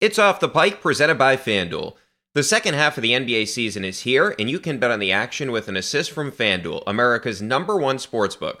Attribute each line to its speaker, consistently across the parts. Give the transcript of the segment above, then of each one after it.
Speaker 1: It's Off the Pike, presented by FanDuel. The second half of the NBA season is here, and you can bet on the action with an assist from FanDuel, America's number one sportsbook.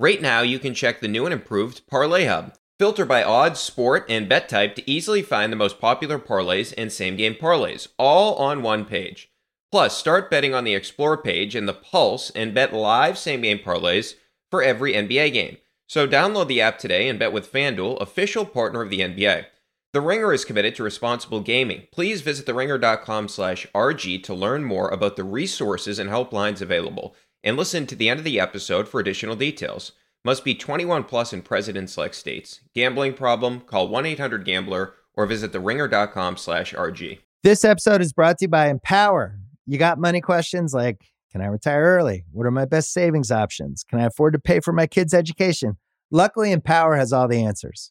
Speaker 1: Right now, you can check the new and improved Parlay Hub. Filter by odds, sport, and bet type to easily find the most popular parlays and same game parlays, all on one page. Plus, start betting on the Explore page and the Pulse and bet live same game parlays for every NBA game. So download the app today and bet with FanDuel, official partner of the NBA. The Ringer is committed to responsible gaming. Please visit theringer.com slash RG to learn more about the resources and helplines available, and listen to the end of the episode for additional details. Must be 21 plus in present and select states. Gambling problem? Call 1-800-GAMBLER or visit theringer.com slash RG.
Speaker 2: This episode is brought to you by Empower. You got money questions like, can I retire early? What are my best savings options? Can I afford to pay for my kids' education? Luckily, Empower has all the answers.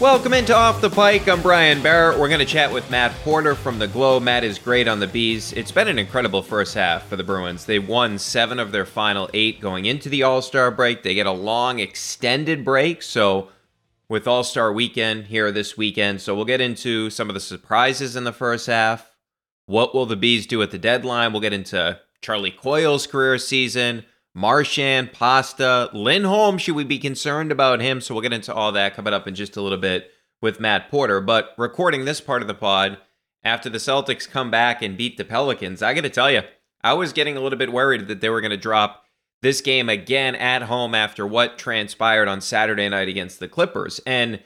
Speaker 1: Welcome into Off the Pike. I'm Brian Barrett. We're going to chat with Matt Porter from the Globe. Matt is great on the Bees. It's been an incredible first half for the Bruins. They won seven of their final eight going into the All Star break. They get a long, extended break. So, with All Star weekend here this weekend, so we'll get into some of the surprises in the first half. What will the Bees do at the deadline? We'll get into Charlie Coyle's career season. Marchand, Pasta, Lindholm. Should we be concerned about him? So we'll get into all that coming up in just a little bit with Matt Porter. But recording this part of the pod after the Celtics come back and beat the Pelicans, I got to tell you, I was getting a little bit worried that they were going to drop this game again at home after what transpired on Saturday night against the Clippers. And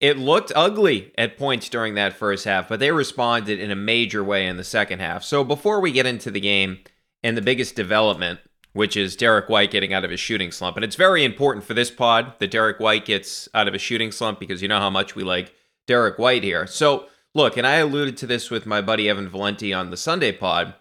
Speaker 1: it looked ugly at points during that first half, but they responded in a major way in the second half. So before we get into the game and the biggest development, which is Derrick White getting out of his shooting slump. And it's very important for this pod that Derrick White gets out of his shooting slump because you know how much we like Derrick White here. So, look, and I alluded to this with my buddy Evan Valenti on the Sunday pod.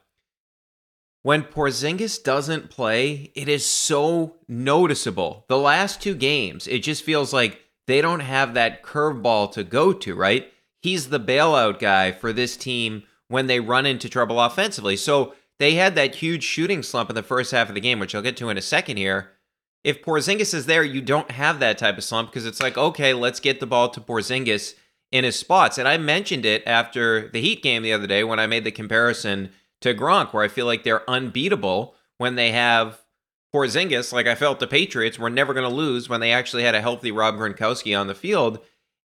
Speaker 1: When Porzingis doesn't play, it is so noticeable. The last two games, it just feels like they don't have that curveball to go to, right? He's the bailout guy for this team when they run into trouble offensively. So, they had that huge shooting slump in the first half of the game, which I'll get to in a second here. If Porzingis is there, you don't have that type of slump because it's like, okay, let's get the ball to Porzingis in his spots. And I mentioned it after the Heat game the other day when I made the comparison to Gronk, where I feel like they're unbeatable when they have Porzingis. Like I felt the Patriots were never going to lose when they actually had a healthy Rob Gronkowski on the field.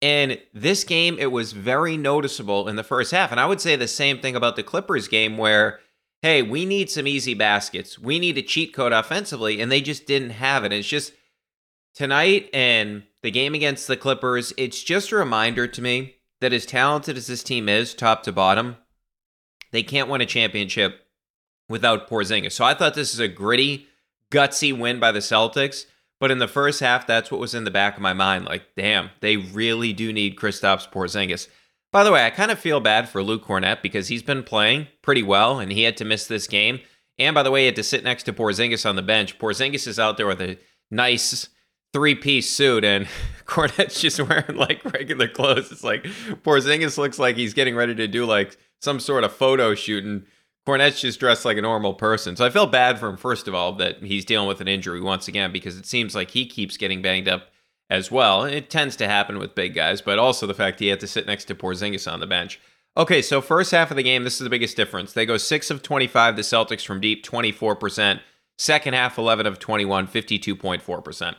Speaker 1: And this game, it was very noticeable in the first half. And I would say the same thing about the Clippers game, where hey, we need some easy baskets. We need a cheat code offensively, and they just didn't have it. It's just tonight and the game against the Clippers, it's just a reminder to me that as talented as this team is, top to bottom, they can't win a championship without Porzingis. So I thought this is a gritty, gutsy win by the Celtics. But in the first half, that's what was in the back of my mind. Like, damn, they really do need Kristaps Porzingis. By the way, I kind of feel bad for Luke Kornet because he's been playing pretty well and he had to miss this game. And by the way, he had to sit next to Porzingis on the bench. Porzingis is out there with a nice three-piece suit and Kornet's just wearing like regular clothes. It's like Porzingis looks like he's getting ready to do like some sort of photo shoot and Kornet's just dressed like a normal person. So I feel bad for him, first of all, that he's dealing with an injury once again because it seems like he keeps getting banged up as well. It tends to happen with big guys, but also the fact he had to sit next to Porzingis on the bench. Okay, so first half of the game, this is the biggest difference. They go 6 of 25, the Celtics from deep, 24%. Second half, 11 of 21, 52.4%.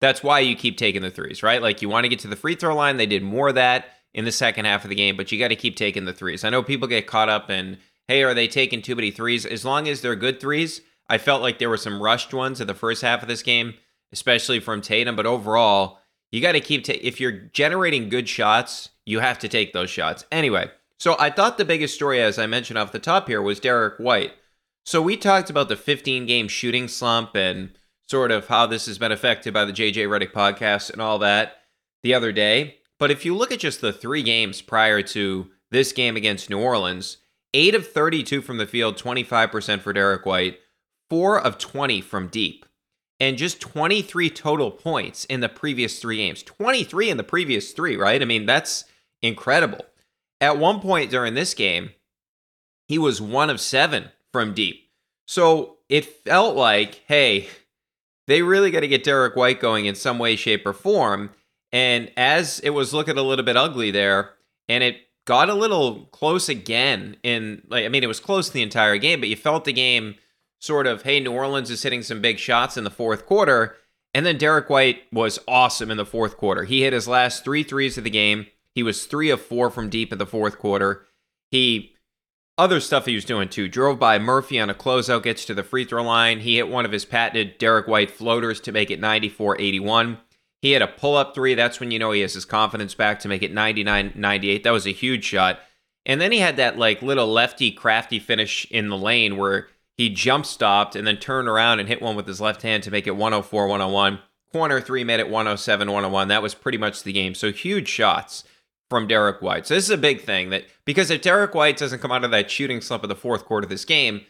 Speaker 1: That's why you keep taking the threes, right? Like you want to get to the free throw line. They did more of that in the second half of the game, but you got to keep taking the threes. I know people get caught up in, hey, are they taking too many threes? As long as they're good threes, I felt like there were some rushed ones in the first half of this game, especially from Tatum. But overall, you got to keep, ta- if you're generating good shots, you have to take those shots. Anyway, so I thought the biggest story, as I mentioned off the top here, was Derrick White. So we talked about the 15 game shooting slump and sort of how this has been affected by the JJ Redick podcast and all that the other day. But if you look at just the three games prior to this game against New Orleans, 8 of 32 from the field, 25% for Derrick White, 4 of 20 from deep, and just 23 total points in the previous three games. 23 in the previous three, right? I mean, that's incredible. At one point during this game, he was 1 of 7 from deep. So it felt like, hey, they really got to get Derrick White going in some way, shape, or form. And as it was looking a little bit ugly there, and it got a little close again in like I mean it was close the entire game, but you felt the game sort of, hey, New Orleans is hitting some big shots in the fourth quarter. And then Derrick White was awesome in the fourth quarter. He hit his last three threes of the game. He was three of four from deep in the fourth quarter. He other stuff he was doing too. Drove by Murphy on a closeout, gets to the free throw line. He hit one of his patented Derrick White floaters to make it 94 81. He had a pull up three. That's when you know he has his confidence back to make it 99 98. That was a huge shot. And then he had that like little lefty crafty finish in the lane where he jump stopped and then turned around and hit one with his left hand to make it 104 101. Corner three made it 107 101. That was pretty much the game. So huge shots from Derrick White. So this is a big thing that because if Derrick White doesn't come out of that shooting slump of the fourth quarter of this game,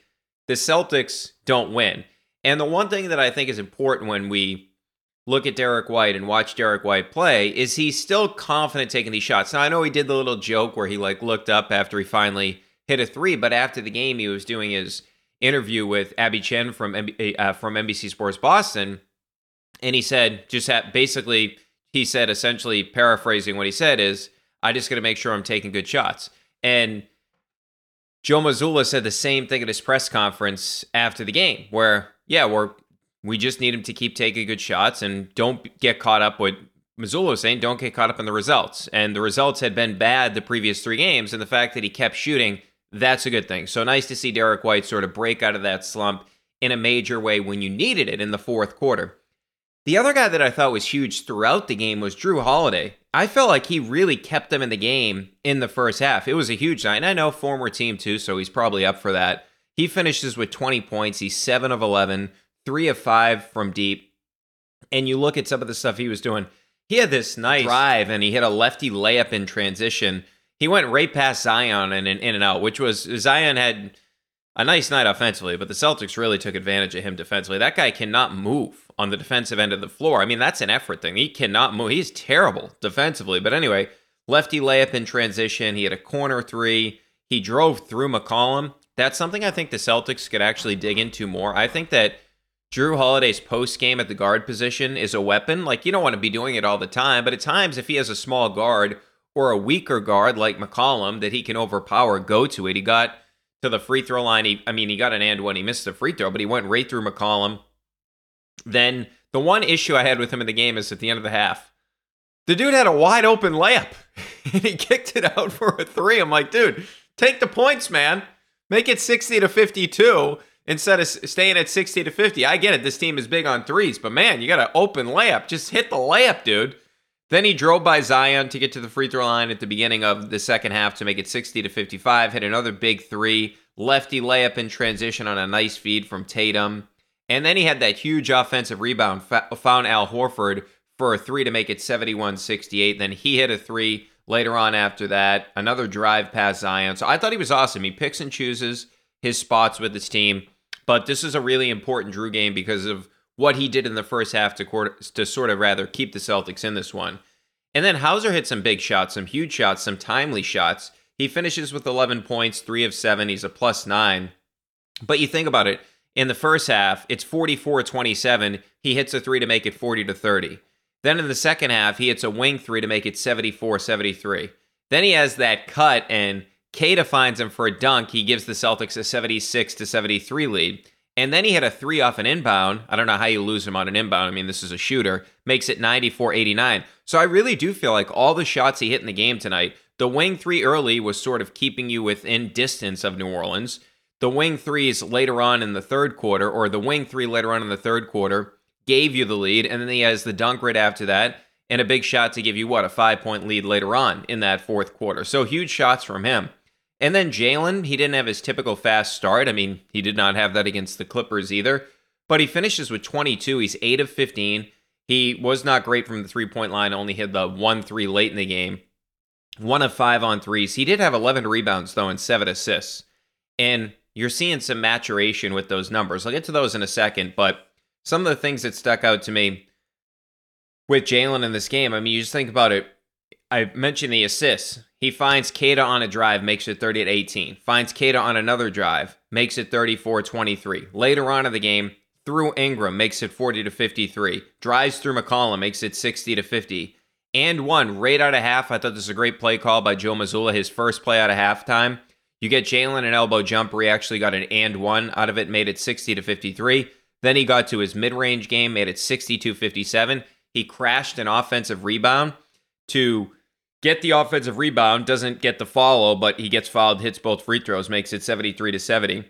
Speaker 1: the Celtics don't win. And the one thing that I think is important when we look at Derrick White and watch Derrick White play is he's still confident taking these shots. Now I know he did the little joke where he like looked up after he finally hit a three, but after the game he was doing his interview with Abby Chin from uh, from NBC Sports Boston, and he said just basically he said essentially paraphrasing what he said is I just got to make sure I'm taking good shots. And Joe Mazzulla said the same thing at his press conference after the game, where yeah, we're we just need him to keep taking good shots and don't get caught up with Mazzulla was saying, don't get caught up in the results. And the results had been bad the previous three games, and the fact that he kept shooting, that's a good thing. So nice to see Derrick White sort of break out of that slump in a major way when you needed it in the fourth quarter. The other guy that I thought was huge throughout the game was Jrue Holiday. I felt like he really kept them in the game in the first half. It was a huge night. And I know former team too, so he's probably up for that. He finishes with 20 points. He's 7 of 11, three of five from deep. And you look at some of the stuff he was doing. He had this nice drive and he hit a lefty layup in transition. He went right past Zion and in and out, which was Zion had a nice night offensively, but the Celtics really took advantage of him defensively. That guy cannot move on the defensive end of the floor. I mean, that's an effort thing. He cannot move. He's terrible defensively. But anyway, lefty layup in transition. He had a corner three. He drove through McCollum. That's something I think the Celtics could actually dig into more. I think that Jrue Holiday's post game at the guard position is a weapon. Like, you don't want to be doing it all the time, but at times, if he has a small guard or a weaker guard like McCollum that he can overpower, go to it. He got to the free throw line. He, I mean, he got an and one. He missed the free throw, but he went right through McCollum. Then the one issue I had with him in the game is at the end of the half. The dude had a wide open layup and he kicked it out for a three. I'm like, dude, take the points, man. Make it 60 to 52 instead of staying at 60 to 50. I get it. This team is big on threes, but man, you got an open layup. Just hit the layup, dude. Then he drove by Zion to get to the free throw line at the beginning of the second half to make it 60 to 55. Hit another big three, lefty layup in transition on a nice feed from Tatum. And then he had that huge offensive rebound, found Al Horford for a three to make it 71 68. Then he hit a three later on after that, another drive past Zion. So I thought he was awesome. He picks and chooses his spots with his team. But this is a really important Jrue game because of what he did in the first half to, to sort of rather keep the Celtics in this one. And then Hauser hit some big shots, some huge shots, some timely shots. He finishes with 11 points, three of seven. He's a plus nine. But you think about it in the first half, it's 44 27. He hits a three to make it 40 to 30. Then in the second half, he hits a wing three to make it 74 73. Then he has that cut and Queta finds him for a dunk. He gives the Celtics a 76 to 73 lead. And then he had a three off an inbound. I don't know how you lose him on an inbound. I mean, this is a shooter. Makes it 94 89. So I really do feel like all the shots he hit in the game tonight, the wing three early was sort of keeping you within distance of New Orleans. the wing threes later on in the third quarter, or the wing three later on in the third quarter, gave you the lead. And then he has the dunk right after that and a big shot to give you what, a five point lead later on in that fourth quarter. So huge shots from him. And then Jaylen, he didn't have his typical fast start. I mean, he did not have that against the Clippers either, but he finishes with 22. He's 8 of 15. He was not great from the three point line, only hit the 1 3 late in the game. One of five on threes. He did have 11 rebounds, though, and seven assists. And you're seeing some maturation with those numbers. I'll get to those in a second, but some of the things that stuck out to me with Jaylen in this game, I mean, you just think about it. I mentioned the assists. He finds Queta on a drive, makes it 30 to 18. Finds Queta on another drive, makes it 34 23. Later on in the game, through Ingram, makes it 40 to 53. Drives through McCollum, makes it 60 to 50. And one right out of half. I thought this was a great play call by Joe Mazzulla, his first play out of halftime. You get Jaylen an elbow jumper. He actually got an and one out of it, made it 60 to 53. Then he got to his mid range game, made it 62 57. He crashed an offensive rebound to get the offensive rebound, doesn't get the follow, but he gets fouled, hits both free throws, makes it 73 to 70.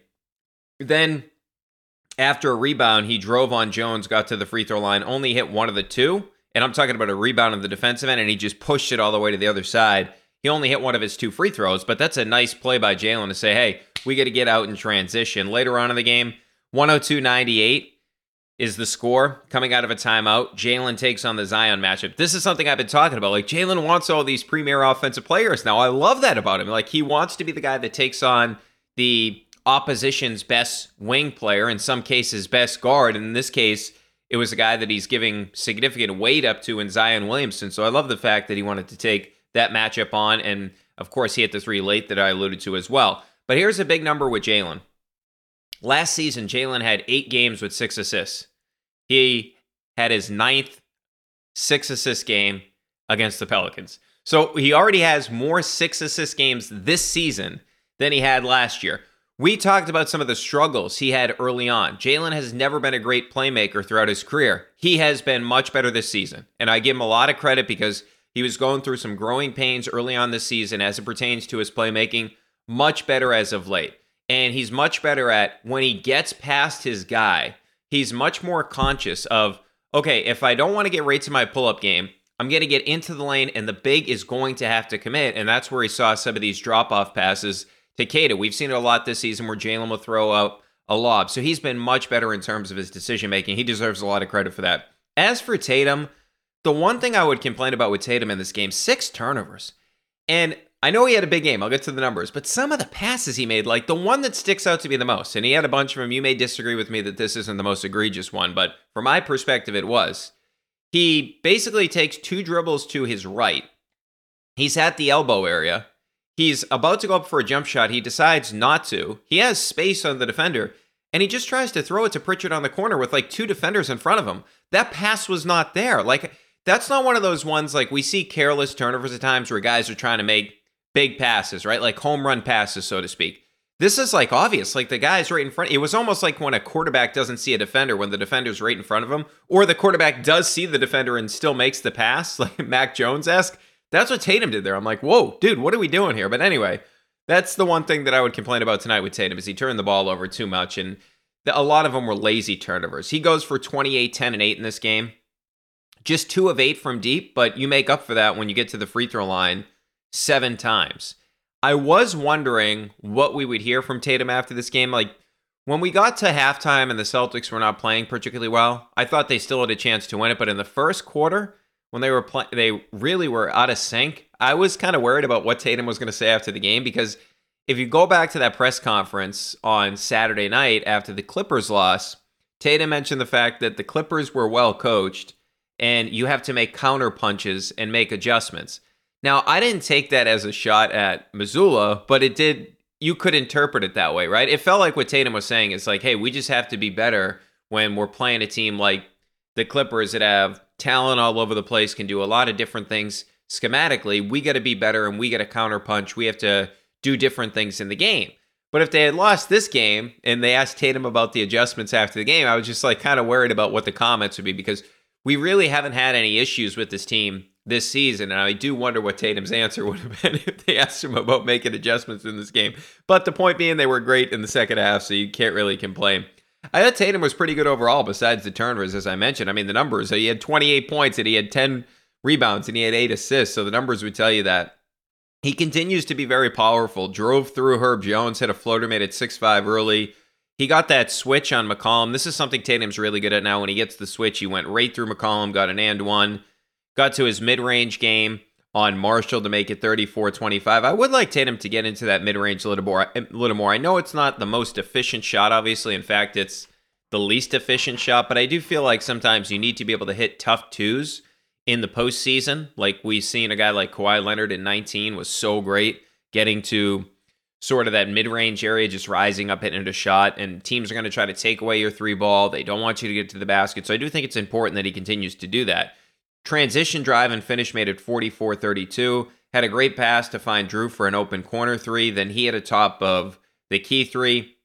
Speaker 1: Then after a rebound, he drove on Jones, got to the free throw line, only hit one of the two. And I'm talking about a rebound on the defensive end, and he just pushed it all the way to the other side. He only hit one of his two free throws, but that's a nice play by Jaylen to say, hey, we got to get out in transition. Later on in the game, 102 98 is the score coming out of a timeout. Jaylen takes on the Zion matchup. This is something I've been talking about. Like Jaylen wants all these premier offensive players now. I love that about him. Like he wants to be the guy that takes on the opposition's best wing player, in some cases best guard. And in this case, it was a guy that he's giving significant weight up to in Zion Williamson. So I love the fact that he wanted to take that matchup on. And of course, he hit the three late that I alluded to as well. But here's a big number with Jaylen. Last season, Jaylen had eight games with six assists. He had his ninth six assist game against the Pelicans. So he already has more six assist games this season than he had last year. We talked about some of the struggles he had early on. Jaylen has never been a great playmaker throughout his career. He has been much better this season. And I give him a lot of credit because he was going through some growing pains early on this season as it pertains to his playmaking. Much better as of late. And he's much better at when he gets past his guy he's much more conscious of okay, if I don't want to get right to my pull up game, I'm going to get into the lane and the big is going to have to commit. And that's where he saw some of these drop off passes to Queta. We've seen it a lot this season where Jaylen will throw out a lob. So he's been much better in terms of his decision making. He deserves a lot of credit for that. As for Tatum, the one thing I would complain about with Tatum in this game, six turnovers. And I know he had a big game. I'll get to the numbers, but some of the passes he made, like the one that sticks out to me the most, and he had a bunch of them. You may disagree with me that this isn't the most egregious one, but from my perspective, it was. He basically takes two dribbles to his right. He's at the elbow area. He's about to go up for a jump shot. He decides not to. He has space on the defender, and he just tries to throw it to Pritchard on the corner with like two defenders in front of him. That pass was not there. Like, that's not one of those ones like we see careless turnovers at times where guys are trying to make big passes, right? Like home run passes, so to speak. This is like obvious. Like the guy's right in front. It was almost like when a quarterback doesn't see a defender when the defender's right in front of him, or the quarterback does see the defender and still makes the pass, like Mac Jones esque. That's what Tatum did there. I'm like, whoa, dude, what are we doing here? But anyway, that's the one thing that I would complain about tonight with Tatum is he turned the ball over too much, and a lot of them were lazy turnovers. He goes for 28, 10, and 8 in this game. Just two of eight from deep, but you make up for that when you get to the free throw line seven times. I was wondering what we would hear from Tatum after this game. Like when we got to halftime and the Celtics were not playing particularly well, I thought they still had a chance to win it. But in the first quarter, when they were playing, they really were out of sync. I was kind of worried about what Tatum was going to say after the game because if you go back to that press conference on Saturday night after the Clippers loss, Tatum mentioned the fact that the Clippers were well coached and you have to make counter punches and make adjustments. Now, I didn't take that as a shot at Mazzulla, but it did. You could interpret it that way, right? It felt like what Tatum was saying is like, hey, we just have to be better when we're playing a team like the Clippers that have talent all over the place, can do a lot of different things schematically. We got to be better and we got to counterpunch. We have to do different things in the game. But if they had lost this game and they asked Tatum about the adjustments after the game, I was just like kind of worried about what the comments would be because we really haven't had any issues with this team this season. And I do wonder what Tatum's answer would have been if they asked him about making adjustments in this game. But the point being, they were great in the second half, so you can't really complain. I thought Tatum was pretty good overall, besides the turnovers, as I mentioned. I mean, the numbers, he had 28 points and he had 10 rebounds and he had eight assists. So the numbers would tell you that. He continues to be very powerful. Drove through Herb Jones, hit a floater, made it 6 5 early. He got that switch on McCollum. This is something Tatum's really good at now. When he gets the switch, he went right through McCollum, got an and one, got to his mid range game on Marshall to make it 34 25. I would like Tatum to get into that mid range a little more. A little more. I know it's not the most efficient shot, obviously. In fact, it's the least efficient shot, but I do feel like sometimes you need to be able to hit tough twos in the postseason. Like we've seen a guy like Kawhi Leonard in 19 was so great getting to sort of that mid range area, just rising up, hitting a shot. And teams are going to try to take away your three ball. They don't want you to get to the basket. So I do think it's important that he continues to do that. Transition drive and finish made it 44 32. Had a great pass to find Jrue for an open corner three. Then he had a top of the key three.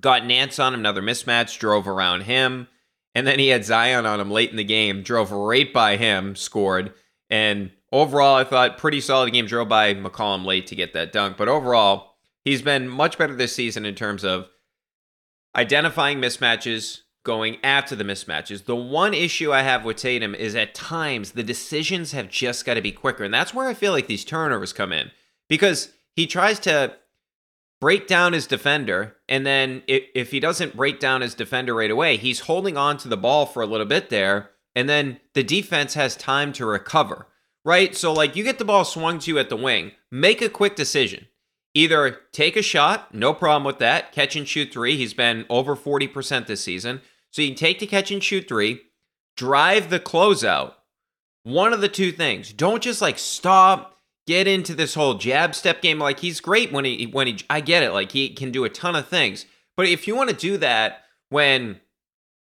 Speaker 1: Got Nance on him, another mismatch, drove around him. And then he had Zion on him late in the game, drove right by him, scored. And overall, I thought pretty solid game. Drove by McCollum late to get that dunk. But overall, he's been much better this season in terms of identifying mismatches, going after the mismatches. The one issue I have with Tatum is at times the decisions have just got to be quicker. And that's where I feel like these turnovers come in because he tries to break down his defender. And then if, if he doesn't break down his defender right away, he's holding on to the ball for a little bit there. And then the defense has time to recover, right? So, like, you get the ball swung to you at the wing, make a quick decision. Either take a shot, no problem with that, catch and shoot three. He's been over 40% this season. So you can take the catch and shoot three, drive the closeout. One of the two things. Don't just like stop, get into this whole jab step game. Like he's great when he when he I get it. Like he can do a ton of things. But if you want to do that when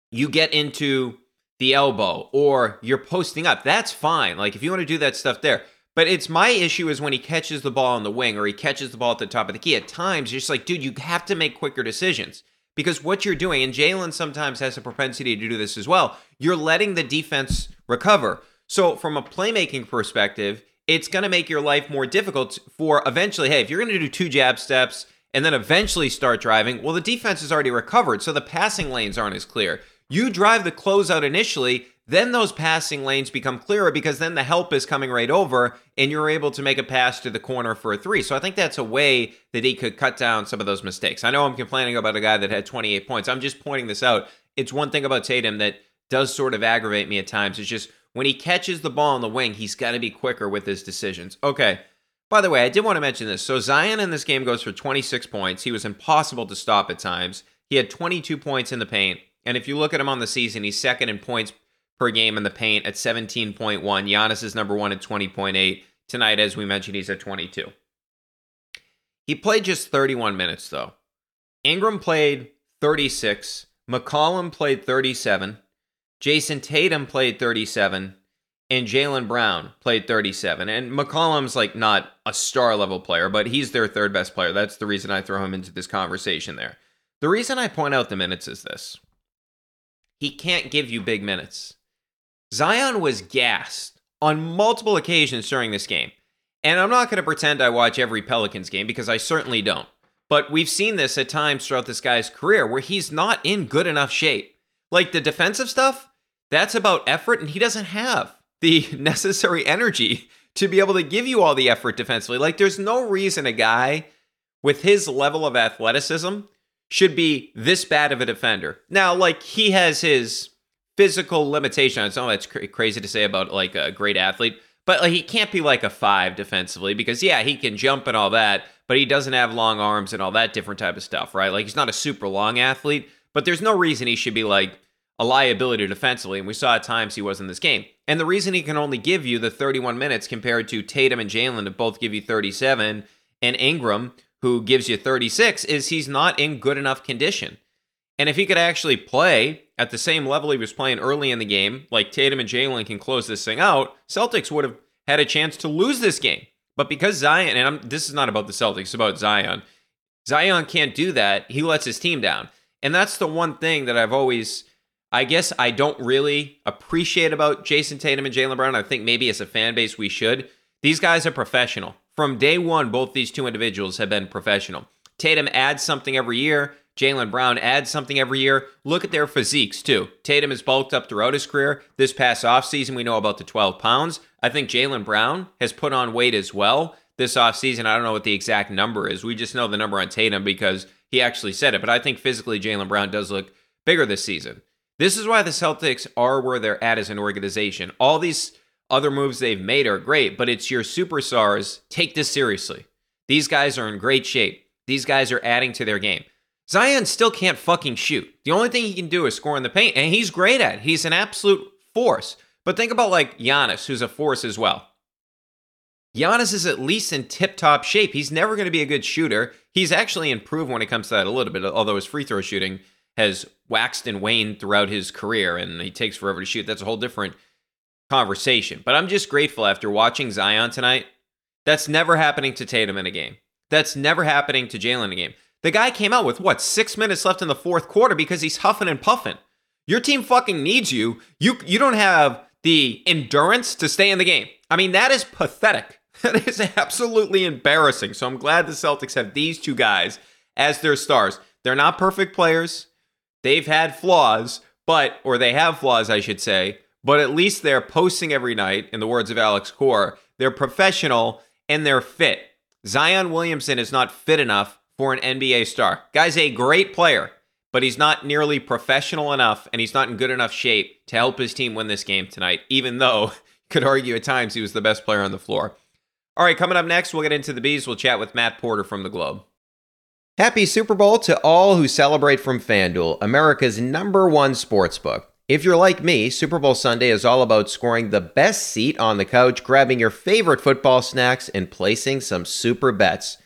Speaker 1: you get into the elbow or you're posting up, that's fine. Like if you want to do that stuff there. But it's my issue is when he catches the ball on the wing or he catches the ball at the top of the key. At times, you're just like, dude, you have to make quicker decisions because what you're doing, and Jaylen sometimes has a propensity to do this as well, you're letting the defense recover. So, from a playmaking perspective, it's going to make your life more difficult for eventually, hey, if you're going to do two jab steps and then eventually start driving, well, the defense has already recovered, so the passing lanes aren't as clear. You drive the closeout initially, then those passing lanes become clearer because then the help is coming right over and you're able to make a pass to the corner for a three. So I think that's a way that he could cut down some of those mistakes. I know I'm complaining about a guy that had 28 points. I'm just pointing this out. It's one thing about Tatum that does sort of aggravate me at times. It's just when he catches the ball on the wing, he's got to be quicker with his decisions. Okay. By the way, I did want to mention this. So Zion in this game goes for 26 points. He was impossible to stop at times. He had 22 points in the paint. And if you look at him on the season, he's second in points per game in the paint at 17.1. Giannis is number one at 20.8. Tonight, as we mentioned, he's at 22. He played just 31 minutes, though. Ingram played 36. McCollum played 37. Jayson Tatum played 37 and Jaylen Brown played 37. And McCollum's like not a star level player, but he's their third best player. That's the reason I throw him into this conversation there. The reason I point out the minutes is this he can't give you big minutes. Zion was gassed on multiple occasions during this game. And I'm not going to pretend I watch every Pelicans game because I certainly don't. But we've seen this at times throughout this guy's career where he's not in good enough shape. Like the defensive stuff, that's about effort, and he doesn't have the necessary energy to be able to give you all the effort defensively. Like, there's no reason a guy with his level of athleticism should be this bad of a defender. Now, like, he has his physical limitation. I know that's cr- crazy to say about like a great athlete, but like, he can't be like a five defensively because, yeah, he can jump and all that, but he doesn't have long arms and all that different type of stuff, right? Like, he's not a super long athlete, but there's no reason he should be like a liability defensively, and we saw at times he was in this game. And the reason he can only give you the 31 minutes compared to Tatum and Jaylen to both give you 37, and Ingram, who gives you 36, is he's not in good enough condition. And if he could actually play at the same level he was playing early in the game, like Tatum and Jaylen can close this thing out, Celtics would have had a chance to lose this game. But because Zion, and I'm, this is not about the Celtics, it's about Zion. Zion can't do that. He lets his team down. And that's the one thing that I've always I guess I don't really appreciate about Jayson Tatum and Jaylen Brown. I think maybe as a fan base we should. These guys are professional. From day one, both these two individuals have been professional. Tatum adds something every year. Jaylen Brown adds something every year. Look at their physiques, too. Tatum has bulked up throughout his career. This past offseason, we know about the 12 pounds. I think Jaylen Brown has put on weight as well this offseason. I don't know what the exact number is. We just know the number on Tatum because he actually said it. But I think physically, Jaylen Brown does look bigger this season. This is why the Celtics are where they're at as an organization. All these other moves they've made are great, but it's your superstars. Take this seriously. These guys are in great shape. These guys are adding to their game. Zion still can't fucking shoot. The only thing he can do is score in the paint, and he's great at it. He's an absolute force. But think about like Giannis, who's a force as well. Giannis is at least in tip top shape. He's never going to be a good shooter. He's actually improved when it comes to that a little bit, although his free throw shooting has waxed and waned throughout his career and he takes forever to shoot. That's a whole different conversation. But I'm just grateful after watching Zion tonight. That's never happening to Tatum in a game. That's never happening to Jaylen in a game. The guy came out with what, six minutes left in the fourth quarter because he's huffing and puffing. Your team fucking needs you. You you don't have the endurance to stay in the game. I mean, that is pathetic. That is absolutely embarrassing. So I'm glad the Celtics have these two guys as their stars. They're not perfect players. They've had flaws, but or they have flaws, I should say, but at least they're posting every night, in the words of Alex Cora. They're professional and they're fit. Zion Williamson is not fit enough for an NBA star. Guy's a great player, but he's not nearly professional enough and he's not in good enough shape to help his team win this game tonight, even though you could argue at times he was the best player on the floor. All right, coming up next, we'll get into the bees. We'll chat with Matt Porter from the Globe. Happy Super Bowl to all who celebrate from FanDuel, America's number one sports book. If you're like me, Super Bowl Sunday is all about scoring the best seat on the couch, grabbing your favorite football snacks, and placing some super bets.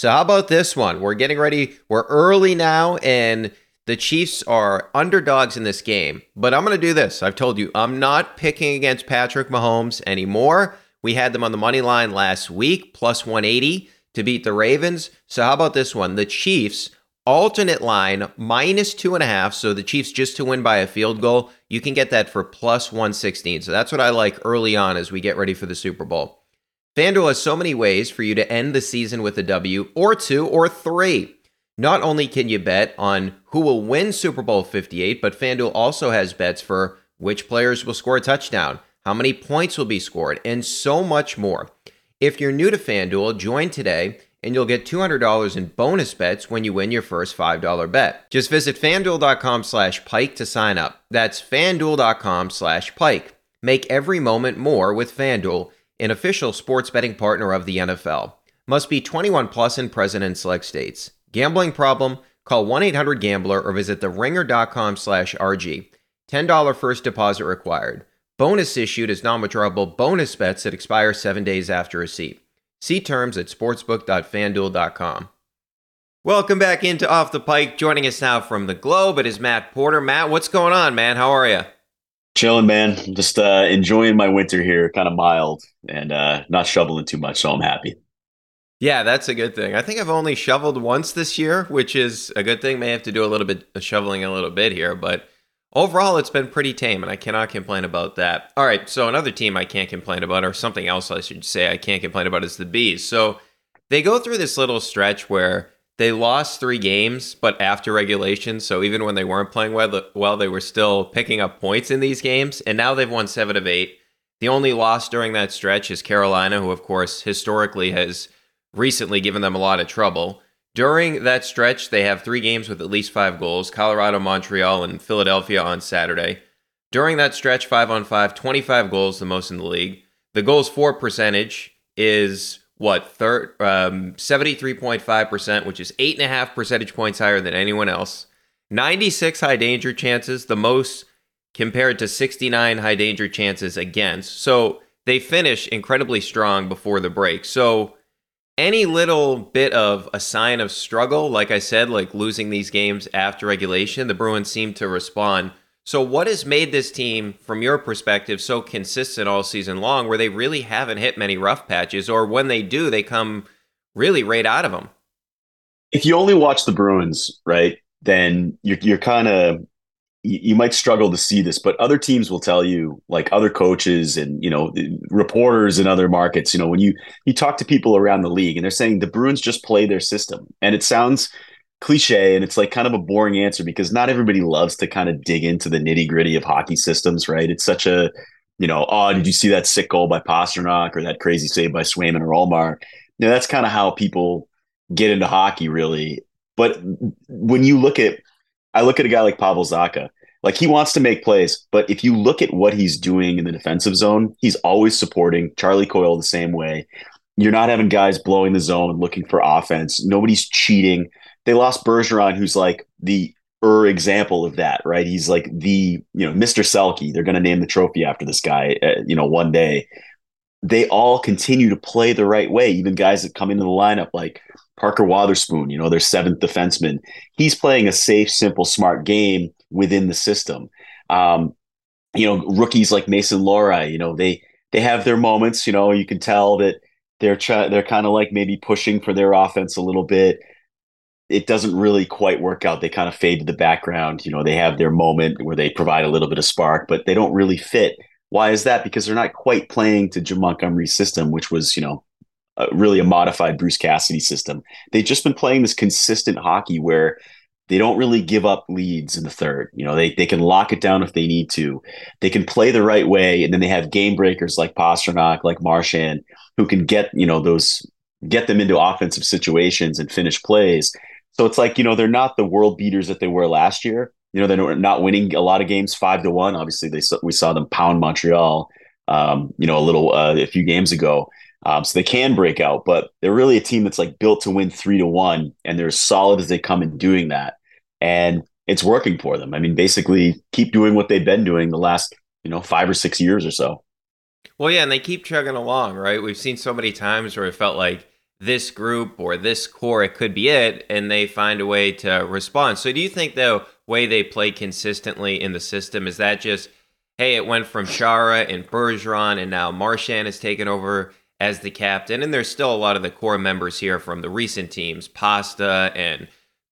Speaker 1: So, how about this one? We're getting ready. We're early now, and the Chiefs are underdogs in this game. But I'm going to do this. I've told you, I'm not picking against Patrick Mahomes anymore. We had them on the money line last week, plus 180 to beat the Ravens. So, how about this one? The Chiefs alternate line minus two and a half. So the Chiefs just to win by a field goal. You can get that for plus 116. So that's what I like early on as we get ready for the Super Bowl. FanDuel has so many ways for you to end the season with a W or two or three. Not only can you bet on who will win Super Bowl 58, but FanDuel also has bets for which players will score a touchdown, how many points will be scored, and so much more. If you're new to FanDuel, join today and you'll get $200 in bonus bets when you win your first $5 bet. Just visit fanduel.com slash pike to sign up. That's fanduel.com slash pike. Make every moment more with FanDuel, an official sports betting partner of the NFL. Must be 21 plus and present in select states. Gambling problem? Call 1-800-GAMBLER or visit theringer.com slash RG. $10 first deposit required. Bonus issued as non-withdrawable bonus bets that expire seven days after receipt. See terms at sportsbook.fanduel.com. Welcome back into Off the Pike. Joining us now from the Globe, it is Matt Porter. Matt, what's going on, man? How are you?
Speaker 3: Chilling, man. Just uh, enjoying my winter here, kind of mild and uh, not shoveling too much, so I'm happy.
Speaker 1: Yeah, that's a good thing. I think I've only shoveled once this year, which is a good thing. May have to do a little bit of shoveling a little bit here, but overall it's been pretty tame and I cannot complain about that. All right, so another team I can't complain about or something else I should say I can't complain about is the Bees. So they go through this little stretch where they lost 3 games but after regulation, so even when they weren't playing well, well they were still picking up points in these games and now they've won 7 of 8. The only loss during that stretch is Carolina, who of course historically has recently given them a lot of trouble. During that stretch, they have three games with at least five goals Colorado, Montreal, and Philadelphia on Saturday. During that stretch, five on five, 25 goals, the most in the league. The goals for percentage is what, third, um, 73.5%, which is eight and a half percentage points higher than anyone else. 96 high danger chances, the most compared to 69 high danger chances against. So they finish incredibly strong before the break. So any little bit of a sign of struggle, like I said, like losing these games after regulation, the Bruins seem to respond. So, what has made this team, from your perspective, so consistent all season long where they really haven't hit many rough patches, or when they do, they come really right out of them?
Speaker 3: If you only watch the Bruins, right, then you're, you're kind of you might struggle to see this, but other teams will tell you, like other coaches and you know reporters in other markets. You know, when you you talk to people around the league, and they're saying the Bruins just play their system, and it sounds cliche and it's like kind of a boring answer because not everybody loves to kind of dig into the nitty gritty of hockey systems, right? It's such a you know, oh, did you see that sick goal by Pastrnak or that crazy save by Swayman or Ullmark? You know, that's kind of how people get into hockey, really. But when you look at I look at a guy like Pavel Zacha. Like he wants to make plays, but if you look at what he's doing in the defensive zone, he's always supporting Charlie Coyle the same way. You're not having guys blowing the zone looking for offense. Nobody's cheating. They lost Bergeron, who's like the er example of that, right? He's like the you know Mr. Selke. They're going to name the trophy after this guy, uh, you know, one day. They all continue to play the right way. Even guys that come into the lineup like Parker Wotherspoon, you know, their seventh defenseman. He's playing a safe, simple, smart game within the system. Um, you know, rookies like Mason Lohrei, you know, they they have their moments. You know, you can tell that they're try- they're kind of like maybe pushing for their offense a little bit. It doesn't really quite work out. They kind of fade to the background. You know, they have their moment where they provide a little bit of spark, but they don't really fit. Why is that? Because they're not quite playing to Jim Montgomery's system, which was, you know, uh, really a modified Bruce Cassidy system. They've just been playing this consistent hockey where they don't really give up leads in the third. You know, they they can lock it down if they need to. They can play the right way, and then they have game breakers like Pastrnak, like Marchand, who can get you know those get them into offensive situations and finish plays. So it's like you know they're not the world beaters that they were last year. You know they're not winning a lot of games five to one. Obviously, they we saw them pound Montreal. Um, you know a little uh, a few games ago. Um, so they can break out, but they're really a team that's like built to win three to one, and they're as solid as they come in doing that. And it's working for them. I mean, basically, keep doing what they've been doing the last, you know, five or six years or so.
Speaker 1: Well, yeah, and they keep chugging along, right? We've seen so many times where it felt like this group or this core, it could be it, and they find a way to respond. So, do you think the way they play consistently in the system is that just, hey, it went from Chara and Bergeron, and now Marchand has taken over as the captain. And there's still a lot of the core members here from the recent teams, Pasta and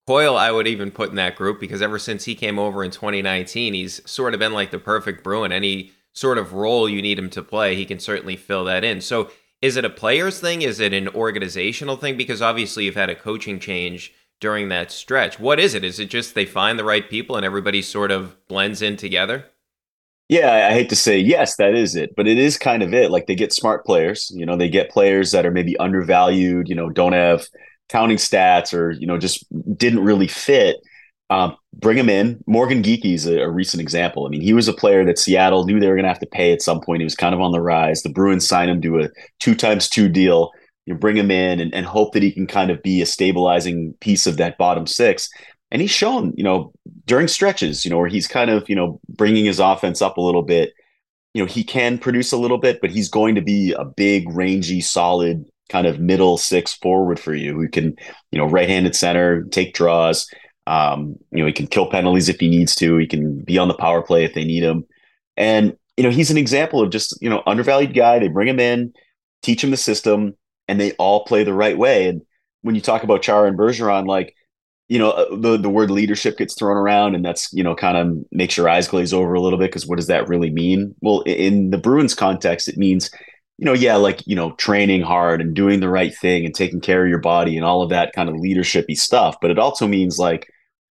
Speaker 1: Coyle, I would even put in that group because ever since he came over in 2019, he's sort of been like the perfect Bruin. Any sort of role you need him to play, he can certainly fill that in. So is it a player's thing? Is it an organizational thing? Because obviously you've had a coaching change during that stretch. What is it? Is it just they find the right people and everybody sort of blends in together?
Speaker 3: Yeah, I hate to say yes, that is it, but it is kind of it. Like they get smart players, you know, they get players that are maybe undervalued, you know, don't have counting stats or you know just didn't really fit. Um, bring him in. Morgan Geekie is a, a, recent example. I mean, he was a player that Seattle knew they were going to have to pay at some point. He was kind of on the rise. The Bruins signed him to a two times two deal. You bring him in and, and hope that he can kind of be a stabilizing piece of that bottom six. And he's shown, you know, during stretches, you know, where he's kind of, you know, bringing his offense up a little bit. You know, he can produce a little bit, but he's going to be a big, rangy, solid kind of middle six forward for you who can, you know, right-handed center, take draws. Um, you know, he can kill penalties if he needs to. He can be on the power play if they need him. And, you know, he's an example of just, you know, undervalued guy. They bring him in, teach him the system, and they all play the right way. And when you talk about Chara and Bergeron, like you know uh, the the word leadership gets thrown around and that's you know kind of makes your eyes glaze over a little bit because what does that really mean well in the bruins context it means you know yeah like you know training hard and doing the right thing and taking care of your body and all of that kind of leadershipy stuff but it also means like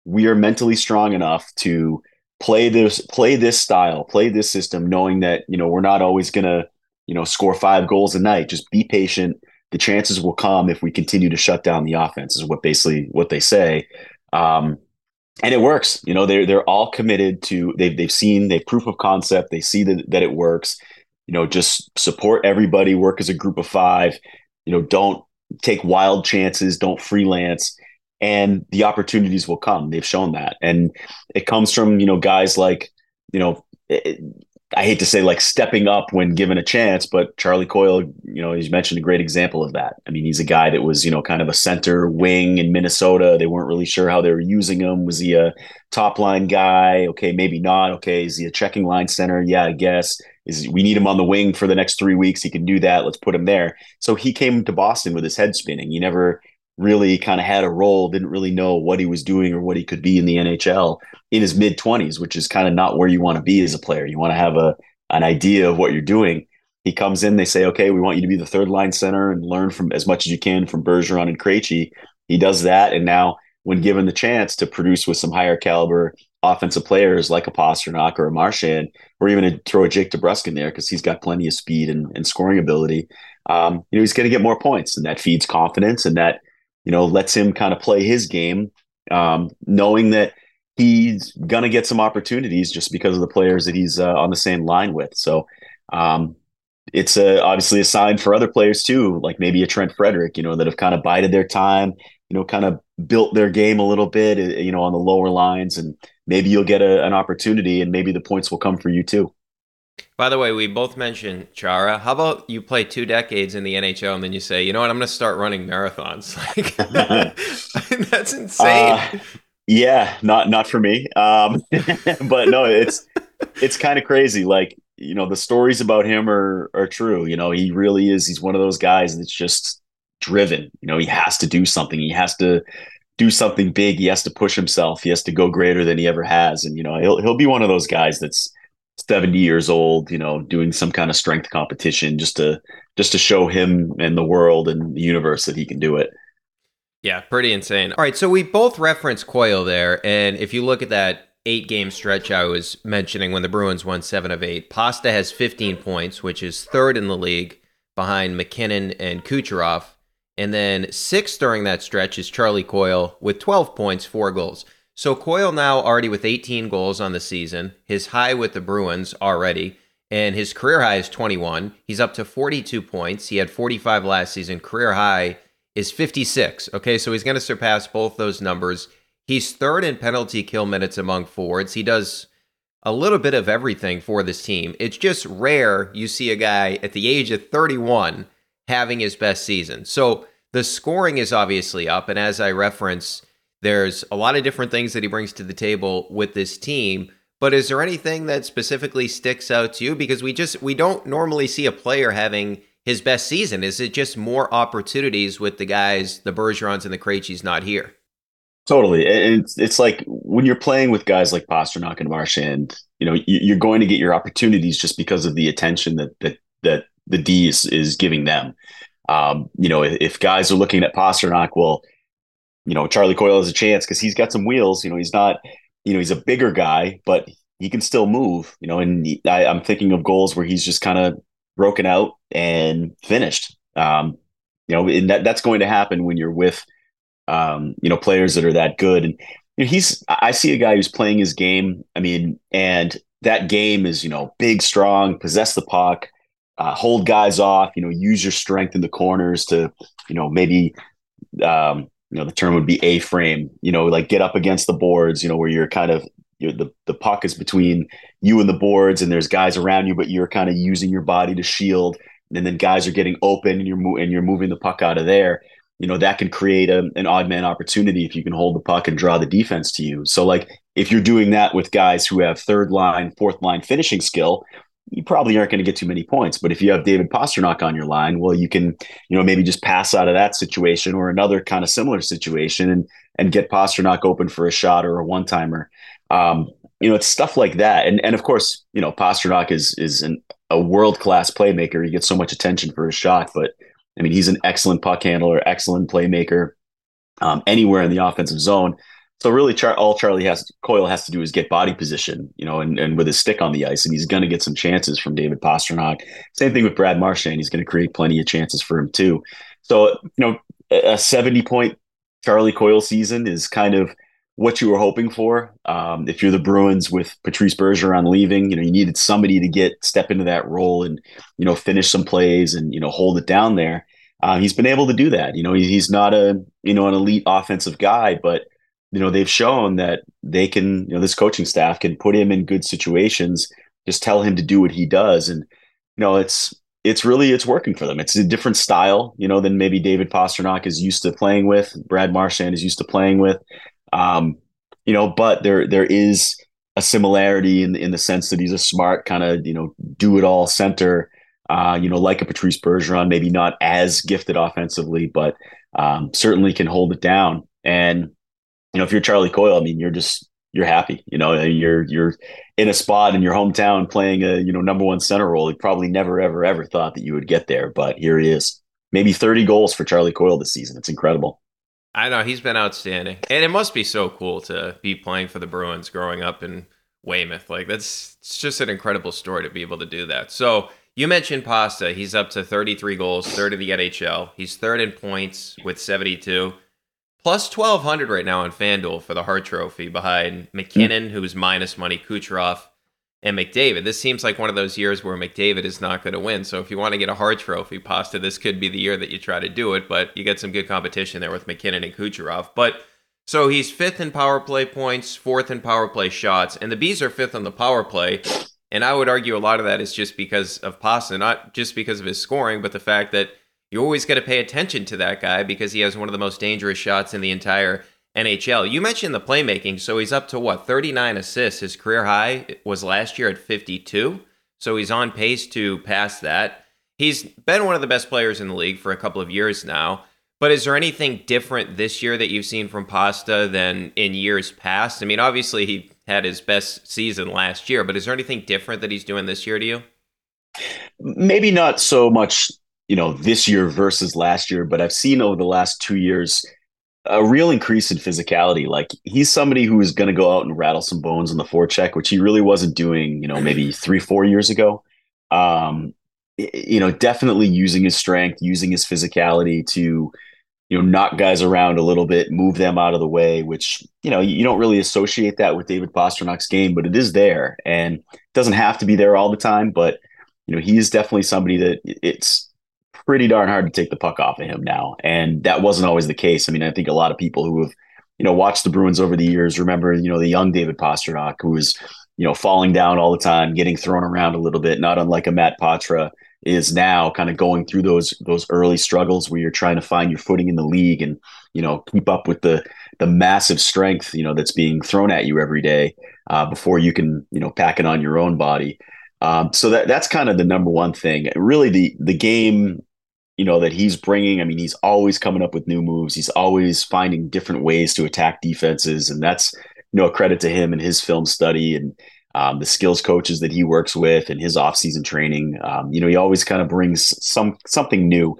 Speaker 3: we are mentally strong enough to play this play this style play this system knowing that you know we're not always gonna you know score five goals a night. Just be patient. The chances will come if we continue to shut down the offense is what basically what they say. Um, and it works. You know they're they're all committed to they've they've seen they proof of concept. They see that, that it works. You know just support everybody. Work as a group of five. You know don't take wild chances. Don't freelance and the opportunities will come they've shown that and it comes from you know guys like you know it, I hate to say like stepping up when given a chance, but Charlie Coyle, you know, he's mentioned a great example of that. I mean, he's a guy that was, you know, kind of a center wing in Minnesota. They weren't really sure how they were using him. Was he a top line guy? Okay, maybe not. Okay, is he a checking line center? Yeah, I guess. Is we need him on the wing for the next three weeks? He can do that. Let's put him there. So he came to Boston with his head spinning. He never really kind of had a role, didn't really know what he was doing or what he could be in the NHL in his mid 20s, which is kind of not where you want to be as a player. You want to have a an idea of what you're doing. He comes in, they say, okay, we want you to be the third line center and learn from as much as you can from Bergeron and Krejci. He does that, and now when given the chance to produce with some higher caliber offensive players like a Pastrnak or a Marchand, or even throw a Jake DeBrusk in there because he's got plenty of speed and, and scoring ability. Um, you know, he's going to get more points, and that feeds confidence, and that you know lets him kind of play his game, um, knowing that he's going to get some opportunities just because of the players that he's uh, on the same line with. So. Um, it's a, obviously a sign for other players too, like maybe a Trent Frederic, you know, that have kind of bided their time, you know, kind of built their game a little bit, uh, you know, on the lower lines, and maybe you'll get a, an opportunity, and maybe the points will come for you too.
Speaker 1: By the way, we both mentioned Chara. How about you play two decades in the NHL and then you say, you know what, I'm going to start running marathons? Like that's insane. Uh,
Speaker 3: yeah, not not for me. Um, but no, it's it's kind of crazy. Like you know, the stories about him are are true. You know, he really is. He's one of those guys that's just driven. You know, he has to do something. He has to do something big. He has to push himself. He has to go greater than he ever has. And you know, he'll he'll be one of those guys that's 70 years old, you know, doing some kind of strength competition just to just to show him and the world and the universe that he can do it.
Speaker 1: Yeah, pretty insane. All right, so we both referenced Coyle there, and if you look at that eight game stretch I was mentioning when the Bruins won seven of eight, Pasta has 15 points, which is third in the league behind MacKinnon and Kucherov. And then sixth during that stretch is Charlie Coyle with 12 points, four goals. So Coyle now already with 18 goals on the season, his high with the Bruins already, and his career high is 21. He's up to 42 points. He had 45 last season. Career high is 56. Okay, so he's going to surpass both those numbers. He's third in penalty kill minutes among forwards. He does a little bit of everything for this team. It's just rare you see a guy at the age of 31 having his best season. So the scoring is obviously up. And as I reference, there's a lot of different things that he brings to the table with this team. But is there anything that specifically sticks out to you? Because we just we don't normally see a player having his best season. Is it just more opportunities with the guys, the Bergerons and the Krejcis not here?
Speaker 3: Totally. It's, it's like when you're playing with guys like Pastrnak and Marchand, you know, you're going to get your opportunities just because of the attention that that that the D is, is giving them. Um, you know, if, guys are looking at Pastrnak, well, you know, Charlie Coyle has a chance because he's got some wheels. You know, he's not, you know, he's a bigger guy, but he can still move. You know, and he, I, I'm thinking of goals where he's just kind of broken out and finished. Um, you know, and that that's going to happen when you're with, um, you know, players that are that good. And you know, he's, I see a guy who's playing his game. I mean, and that game is, you know, big, strong, possess the puck uh, hold guys off, you know, use your strength in the corners to, you know, maybe, um, you know, the term would be a frame, you know, like get up against the boards, you know, where you're kind of, you're, the, the puck is between you and the boards and there's guys around you, but you're kind of using your body to shield. And then guys are getting open and you're, mo- and you're moving the puck out of there. You know, that can create a, an odd man opportunity if you can hold the puck and draw the defense to you. So like if you're doing that with guys who have third line, fourth line finishing skill, you probably aren't going to get too many points. But if you have David Pastrnak on your line, well, you can, you know, maybe just pass out of that situation or another kind of similar situation and and get Pastrnak open for a shot or a one timer. Um, you know, it's stuff like that. And and of course, you know, Pastrnak is is an, a world class playmaker. He gets so much attention for his shot, but I mean, he's an excellent puck handler, excellent playmaker um, anywhere in the offensive zone. So really, Char- all Charlie has Coyle has to do is get body position, you know, and, and with his stick on the ice, and he's going to get some chances from David Pastrnak. Same thing with Brad Marchand; he's going to create plenty of chances for him too. So you know, a seventy point Charlie Coyle season is kind of what you were hoping for. Um, if you're the Bruins with Patrice Bergeron leaving, you know, you needed somebody to get step into that role and you know finish some plays and you know hold it down there. Uh, he's been able to do that. You know, he's not a you know an elite offensive guy, but you know they've shown that they can you know this coaching staff can put him in good situations just tell him to do what he does. And you know it's it's really it's working for them. It's a different style you know than maybe david pastrnak is used to playing with brad marchand is used to playing with. Um you know but there there is a similarity in in the sense that he's a smart kind of you know do it all center uh, you know, like a Patrice Bergeron, maybe not as gifted offensively, but um, certainly can hold it down. And you know, if you're Charlie Coyle, I mean, you're just you're happy. You know, you're you're in a spot in your hometown playing a you know number one center role. You probably never ever ever thought that you would get there, but here he is. Maybe 30 goals for Charlie Coyle this season. It's incredible.
Speaker 1: I know he's been outstanding, and it must be so cool to be playing for the Bruins growing up in Weymouth. Like that's it's just an incredible story to be able to do that. So you mentioned Pasta. He's up to 33 goals, third in the NHL. He's third in points with 72 plus 1200 right now on FanDuel for the Hart Trophy behind MacKinnon, mm. who's minus money, Kucherov, and McDavid. This seems like one of those years where McDavid is not going to win. So if you want to get a Hart Trophy pasta, this could be the year that you try to do it. But you get some good competition there with MacKinnon and Kucherov. But so he's fifth in power play points, fourth in power play shots, and the Bees are fifth on the power play. And I would argue a lot of that is just because of Pasta, not just because of his scoring, but the fact that you always got to pay attention to that guy because he has one of the most dangerous shots in the entire NHL. You mentioned the playmaking, so he's up to what 39 assists. His career high was last year at 52, so he's on pace to pass that. He's been one of the best players in the league for a couple of years now. But is there anything different this year that you've seen from Pasta than in years past? I mean, obviously he had his best season last year, but is there anything different that he's doing this year to you?
Speaker 3: Maybe not so much you know, this year versus last year, but I've seen over the last two years a real increase in physicality. Like he's somebody who is going to go out and rattle some bones in the forecheck, which he really wasn't doing, you know, maybe three, four years ago. Um, you know, definitely using his strength, using his physicality to, you know, knock guys around a little bit, move them out of the way, which, you know, you don't really associate that with David Pastrnak's game, but it is there and doesn't have to be there all the time. But, you know, he is definitely somebody that it's, pretty darn hard to take the puck off of him now. And that wasn't always the case. I mean, I think a lot of people who have, you know, watched the Bruins over the years remember, you know, the young David Pastrnak who was, you know, falling down all the time, getting thrown around a little bit, not unlike a Matt Poitras is now kind of going through those those early struggles where you're trying to find your footing in the league and you know keep up with the the massive strength you know that's being thrown at you every day uh, before you can you know pack it on your own body um, so that that's kind of the number one thing really the the game you know that he's bringing. I mean he's always coming up with new moves. He's always finding different ways to attack defenses and that's you know a credit to him and his film study and um, the skills coaches that he works with and his off-season training. Um, you know he always kind of brings some something new.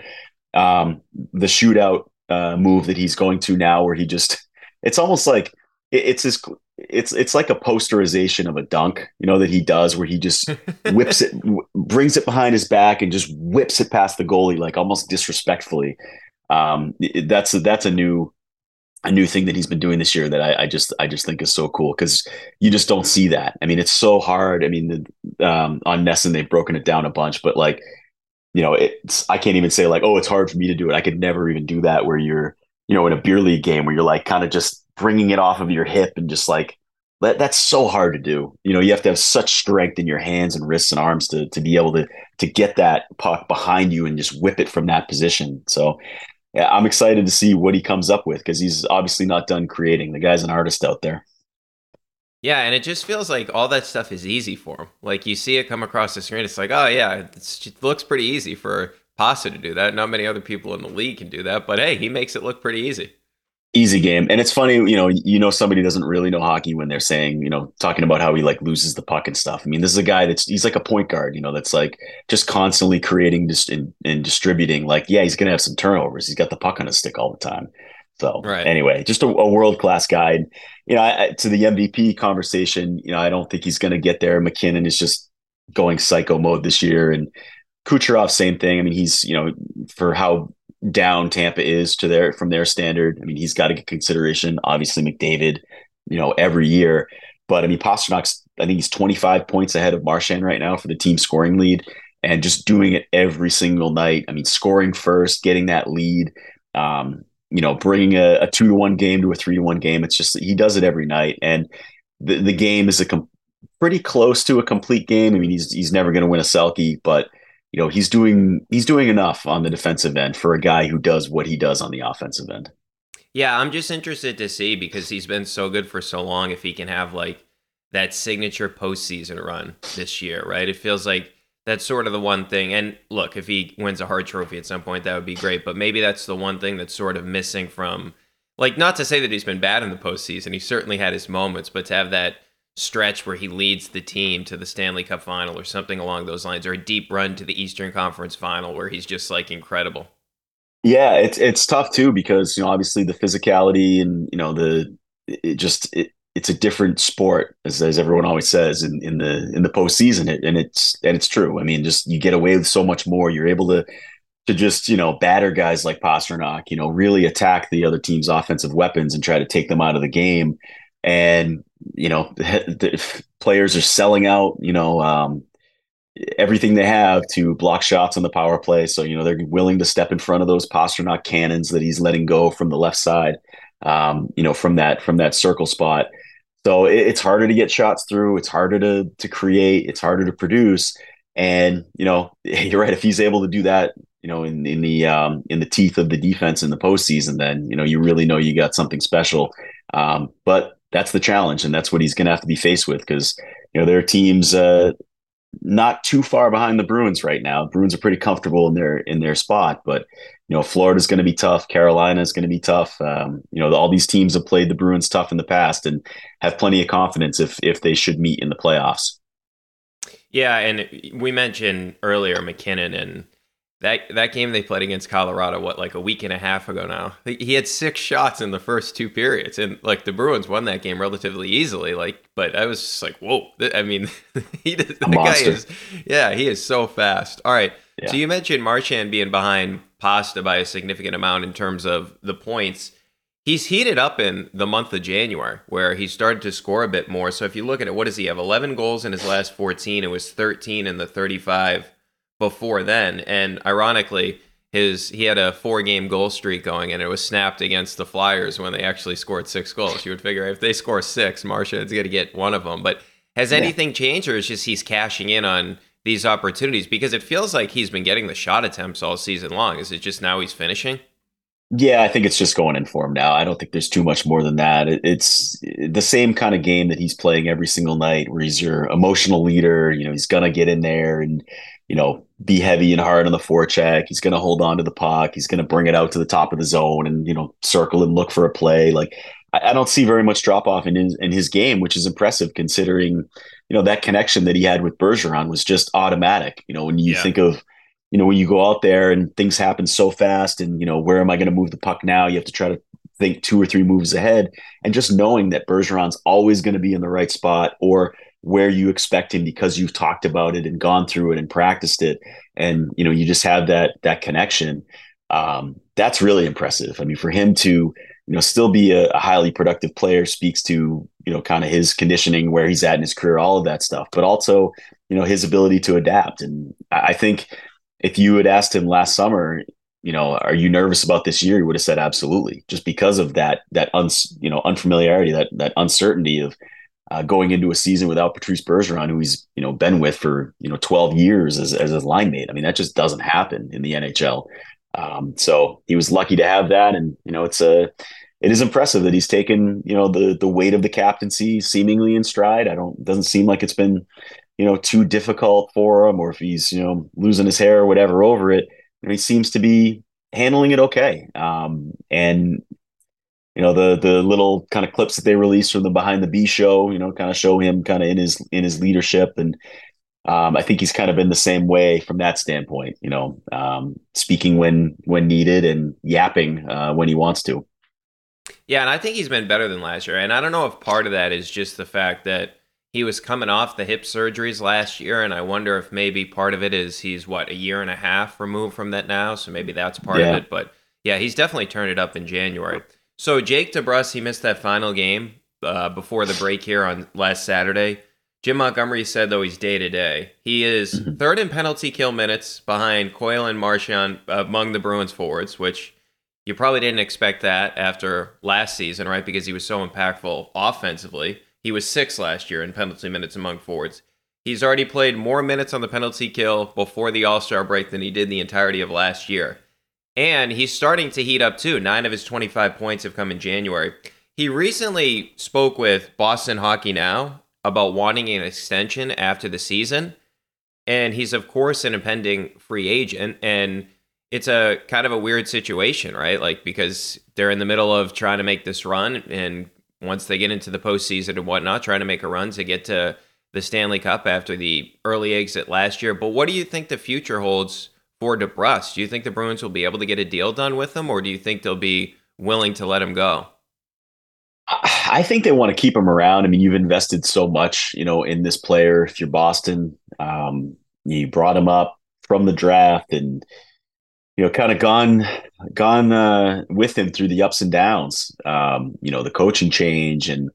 Speaker 3: Um, the shootout uh, move that he's going to now where he just it's almost like it's his it's it's like a posterization of a dunk, you know, that he does where he just whips it, w- brings it behind his back, and just whips it past the goalie like almost disrespectfully. Um, it, that's a, that's a new a new thing that he's been doing this year that I, I just I just think is so cool because you just don't see that. I mean, it's so hard. I mean, the, um, on NESN they've broken it down a bunch, but like you know, it's I can't even say like, oh, it's hard for me to do it. I could never even do that where you're you know in a beer league game where you're like kind of just bringing it off of your hip and just like that, that's so hard to do. You know, you have to have such strength in your hands and wrists and arms to to be able to to get that puck behind you and just whip it from that position. So yeah, I'm excited to see what he comes up with because he's obviously not done creating. The guy's an artist out there.
Speaker 1: Yeah, and it just feels like all that stuff is easy for him. Like you see it come across the screen, it's like, oh yeah, it looks pretty easy for Pasta to do that. Not many other people in the league can do that, but hey, he makes it look pretty easy
Speaker 3: easy game. And it's funny you know you know somebody doesn't really know hockey when they're saying you know talking about how he like loses the puck and stuff. I mean this is a guy that's he's like a point guard you know that's like just constantly creating just and, and distributing. Like yeah he's gonna have some turnovers. He's got the puck on his stick all the time. So right. anyway just a, a world class guy you know I, to the mvp conversation you know i don't think he's gonna get there. MacKinnon is just going psycho mode this year. And Kucherov, same thing. I mean, he's you know for how down Tampa is to their from their standard. I mean, he's got to get consideration. Obviously, McDavid, you know, every year. But I mean, Pastrnak's I think he's 25 points ahead of Marchand right now for the team scoring lead, and just doing it every single night. I mean, scoring first, getting that lead. Um, you know, bringing a, a two to one game to a three to one game. It's just he does it every night, and the the game is a com- pretty close to a complete game. I mean, he's he's never going to win a Selke, but you know he's doing he's doing enough on the defensive end for a guy who does what he does on the offensive end.
Speaker 1: Yeah, I'm just interested to see because he's been so good for so long. If he can have like that signature postseason run this year, right? It feels like That's sort of the one thing. And look, if he wins a Hart Trophy at some point, that would be great. But maybe that's the one thing that's sort of missing from, like, not to say that he's been bad in the postseason. He certainly had his moments, but to have that stretch where he leads the team to the Stanley Cup final or something along those lines, or a deep run to the Eastern Conference final where he's just like incredible.
Speaker 3: Yeah, it's it's tough too because you know obviously the physicality and you know the it just it, it's a different sport as, as everyone always says in, in the in the postseason and it's and it's true. I mean, just you get away with so much more. You're able to to just you know batter guys like Pastrnak, you know, really attack the other team's offensive weapons and try to take them out of the game. And you know, the, players are selling out. You know, um, everything they have to block shots on the power play. So you know they're willing to step in front of those Pastrnak cannons that he's letting go from the left side. Um, you know, from that from that circle spot. So it, it's harder to get shots through. It's harder to to create. It's harder to produce. And you know, you're right. If he's able to do that, you know, in in the um, in the teeth of the defense in the postseason, then you know you really know you got something special. Um, but that's the challenge, and that's what he's going to have to be faced with because you know there are teams uh, not too far behind the Bruins right now. Bruins are pretty comfortable in their in their spot, but you know Florida's going to be tough. Carolina is going to be tough. Um, you know all these teams have played the Bruins tough in the past and have plenty of confidence if if they should meet in the playoffs.
Speaker 1: Yeah, and we mentioned earlier MacKinnon and that that game they played against Colorado, what like a week and a half ago now. He had six shots in the first two periods, and like the Bruins won that game relatively easily. Like, but I was just like, whoa! I mean, he the guy is, yeah, he is so fast. All right, yeah. so you mentioned Marchand being behind Pasta by a significant amount in terms of the points. He's heated up in the month of January, where he started to score a bit more. So if you look at it, what does he have? 11 goals in his last 14. It was 13 in the 35 before then. And ironically, his he had a four game goal streak going and it was snapped against the Flyers when they actually scored six goals. You would figure if they score six, Marchand is going to get one of them. But has anything yeah. changed or is just he's cashing in on these opportunities? Because it feels like he's been getting the shot attempts all season long. Is it just now he's finishing?
Speaker 3: Yeah, I think it's just going in for him now. I don't think there's too much more than that. It's the same kind of game that he's playing every single night, where he's your emotional leader. You know, he's gonna get in there and you know, be heavy and hard on the forecheck. He's going to hold on to the puck. He's going to bring it out to the top of the zone and, you know, circle and look for a play. Like, I, I don't see very much drop off in his, in his game, which is impressive considering, you know, that connection that he had with Bergeron was just automatic. You know, when you yeah. think of, you know, when you go out there and things happen so fast and, you know, where am I going to move the puck now? You have to try to think two or three moves ahead. And just knowing that Bergeron's always going to be in the right spot or where you expect him because you've talked about it and gone through it and practiced it. And you know you just have that that connection. Um, that's really impressive. I mean for him to you know still be a, a highly productive player speaks to you know kind of his conditioning where he's at in his career all of that stuff but also you know his ability to adapt. And i think if you had asked him last summer you know are you nervous about this year? he would have said absolutely. Just because of that that uns you know unfamiliarity that that uncertainty of uh, going into a season without Patrice Bergeron, who he's you know been with for you know 12 years as as his line mate. I mean, that just doesn't happen in the NHL. Um, so he was lucky to have that, and you know it's a it is impressive that he's taken you know the the weight of the captaincy seemingly in stride. I don't doesn't seem like it's been you know too difficult for him, or if he's you know losing his hair or whatever over it. You know, he seems to be handling it okay. Um, and you know the the little kind of clips that they released from the behind the B show, you know, kind of show him kind of in his in his leadership, and um, I think he's kind of been the same way from that standpoint. You know, um, speaking when when needed and yapping uh, when he wants to.
Speaker 1: Yeah, and I think he's been better than last year, and I don't know if part of that is just the fact that he was coming off the hip surgeries last year, and I wonder if maybe part of it is he's what a year and a half removed from that now, so maybe that's part yeah. of it. But yeah, he's definitely turned it up in January. So Jake DeBrusk, he missed that final game uh, before the break here on last Saturday. Jim Montgomery said though he's day to day. He is mm-hmm. third in penalty kill minutes behind Coyle and Marchand uh, among the Bruins forwards, which you probably didn't expect that after last season, right? Because he was so impactful offensively. He was six last year in penalty minutes among forwards. He's already played more minutes on the penalty kill before the All Star break than he did the entirety of last year. And he's starting to heat up too. Nine of his 25 points have come in January. He recently spoke with Boston Hockey Now about wanting an extension after the season. and he's of course an impending free agent and it's a kind of a weird situation, right? Like because they're in the middle of trying to make this run, and once they get into the postseason and whatnot, trying to make a run to get to the Stanley Cup after the early exit last year. But what do you think the future holds for DeBrusk? Do you think the Bruins will be able to get a deal done with him, or do you think they'll be willing to let him go?
Speaker 3: I think they want to keep him around. I mean, you've invested so much, you know, in this player. If you're Boston, um, you brought him up from the draft, and you know, kind of gone gone uh, with him through the ups and downs. Um, you know, the coaching change, and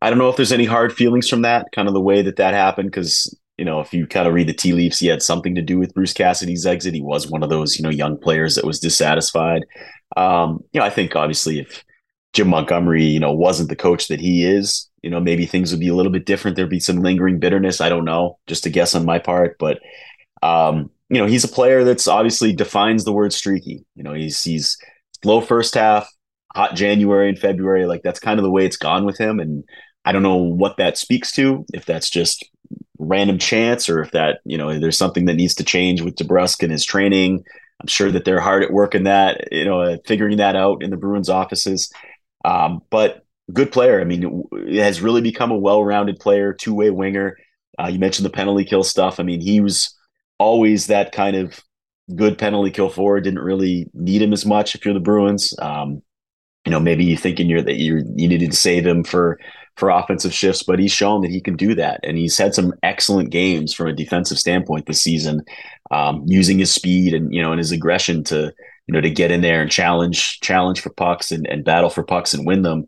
Speaker 3: I don't know if there's any hard feelings from that. Kind of the way that that happened, because you know, if you kind of read the tea leaves, he had something to do with Bruce Cassidy's exit. He was one of those you know young players that was dissatisfied. Um, you know, I think obviously if Jim Montgomery, you know, wasn't the coach that he is, you know, maybe things would be a little bit different. There'd be some lingering bitterness. I don't know, just a guess on my part, but um, you know, he's a player that's obviously defines the word streaky. You know, he's he's slow first half, hot January and February. Like that's kind of the way it's gone with him. And I don't know what that speaks to, if that's just random chance or if that, you know, there's something that needs to change with DeBrusk and his training. I'm sure that they're hard at work in that, you know, figuring that out in the Bruins offices. Um, but good player. I mean, it has really become a well-rounded player, two-way winger. Uh, you mentioned the penalty kill stuff. I mean, he was always that kind of good penalty kill forward. Didn't really need him as much if you're the Bruins. Um, you know, maybe you thinking you're that you you needed to save him for for offensive shifts, but he's shown that he can do that, and he's had some excellent games from a defensive standpoint this season, um, using his speed and you know and his aggression to you know to get in there and challenge challenge for pucks and, and battle for pucks and win them.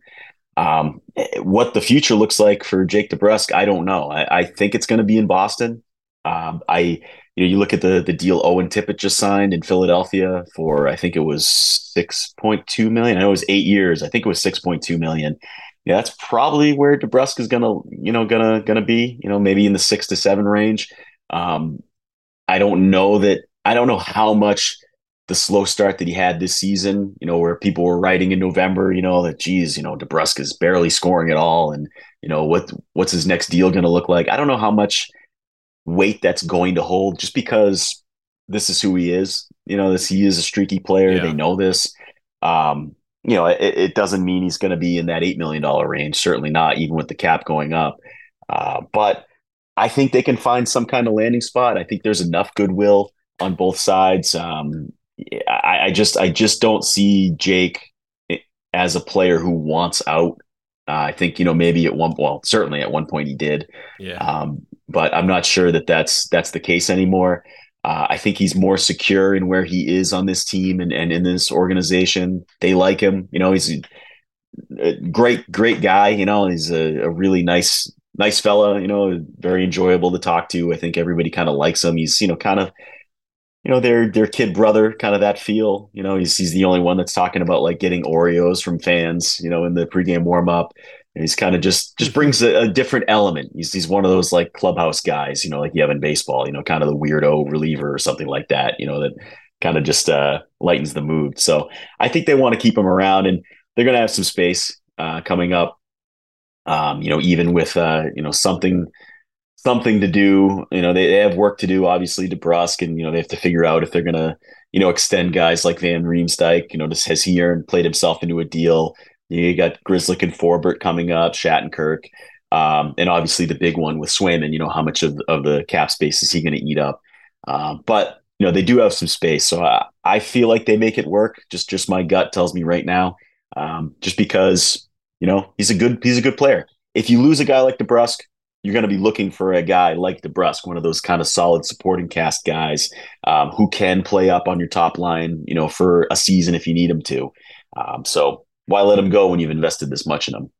Speaker 3: Um, what the future looks like for Jake DeBrusk, I don't know. I, I think it's going to be in Boston. Um, I you know, you look at the the deal Owen Tippett just signed in Philadelphia for I think it was six point two million. I know it was eight years. I think it was six point two million. Yeah, that's probably where DeBrusk is gonna, you know, gonna gonna be. You know, maybe in the six to seven range. Um, I don't know that. I don't know how much the slow start that he had this season. You know, where people were writing in November. You know that, geez, you know, DeBrusk is barely scoring at all, and you know what what's his next deal going to look like? I don't know how much weight that's going to hold just because this is who he is. You know, this he is a streaky player. Yeah. They know this. Um, you know, it, it doesn't mean he's going to be in that eight million dollar range. Certainly not, even with the cap going up. Uh, but I think they can find some kind of landing spot. I think there's enough goodwill on both sides. Um, I, I just, I just don't see Jake as a player who wants out. Uh, I think you know maybe at one well certainly at one point he did.
Speaker 1: Yeah.
Speaker 3: Um, but I'm not sure that that's that's the case anymore. Uh, I think he's more secure in where he is on this team and, and in this organization. They like him. You know, he's a, great, great guy. You know, he's a, a, really nice, nice fella. You know, very enjoyable to talk to. I think everybody kind of likes him. He's, you know, kind of, you know, their their kid brother, kind of that feel. You know, he's he's the only one that's talking about like getting Oreos from fans. You know, in the pregame warm up. And he's kind of just just brings a, a, different element. He's he's one of those like clubhouse guys, you know, like you have in baseball, you know, kind of the weirdo reliever or something like that, you know, that kind of just uh, lightens the mood. So I think they want to keep him around, and they're going to have some space uh, coming up. Um, you know, even with uh, you know something something to do. You know, they, they have work to do, obviously, DeBrusk, and you know they have to figure out if they're going to you know extend guys like Van Riemsdyk. You know, just has he earned played himself into a deal? You got Grzelcyk and Forbort coming up, Shattenkirk, um, and obviously the big one with Swayman. You know how much of, of the cap space is he going to eat up? Uh, but you know they do have some space, so I, I, feel like they make it work. Just just my gut tells me right now, um, just because you know he's a good he's a good player. If you lose a guy like DeBrusk, you're going to be looking for a guy like DeBrusk, one of those kind of solid supporting cast guys um, who can play up on your top line, you know, for a season if you need him to. Um, so why let him go when you've invested this much in him?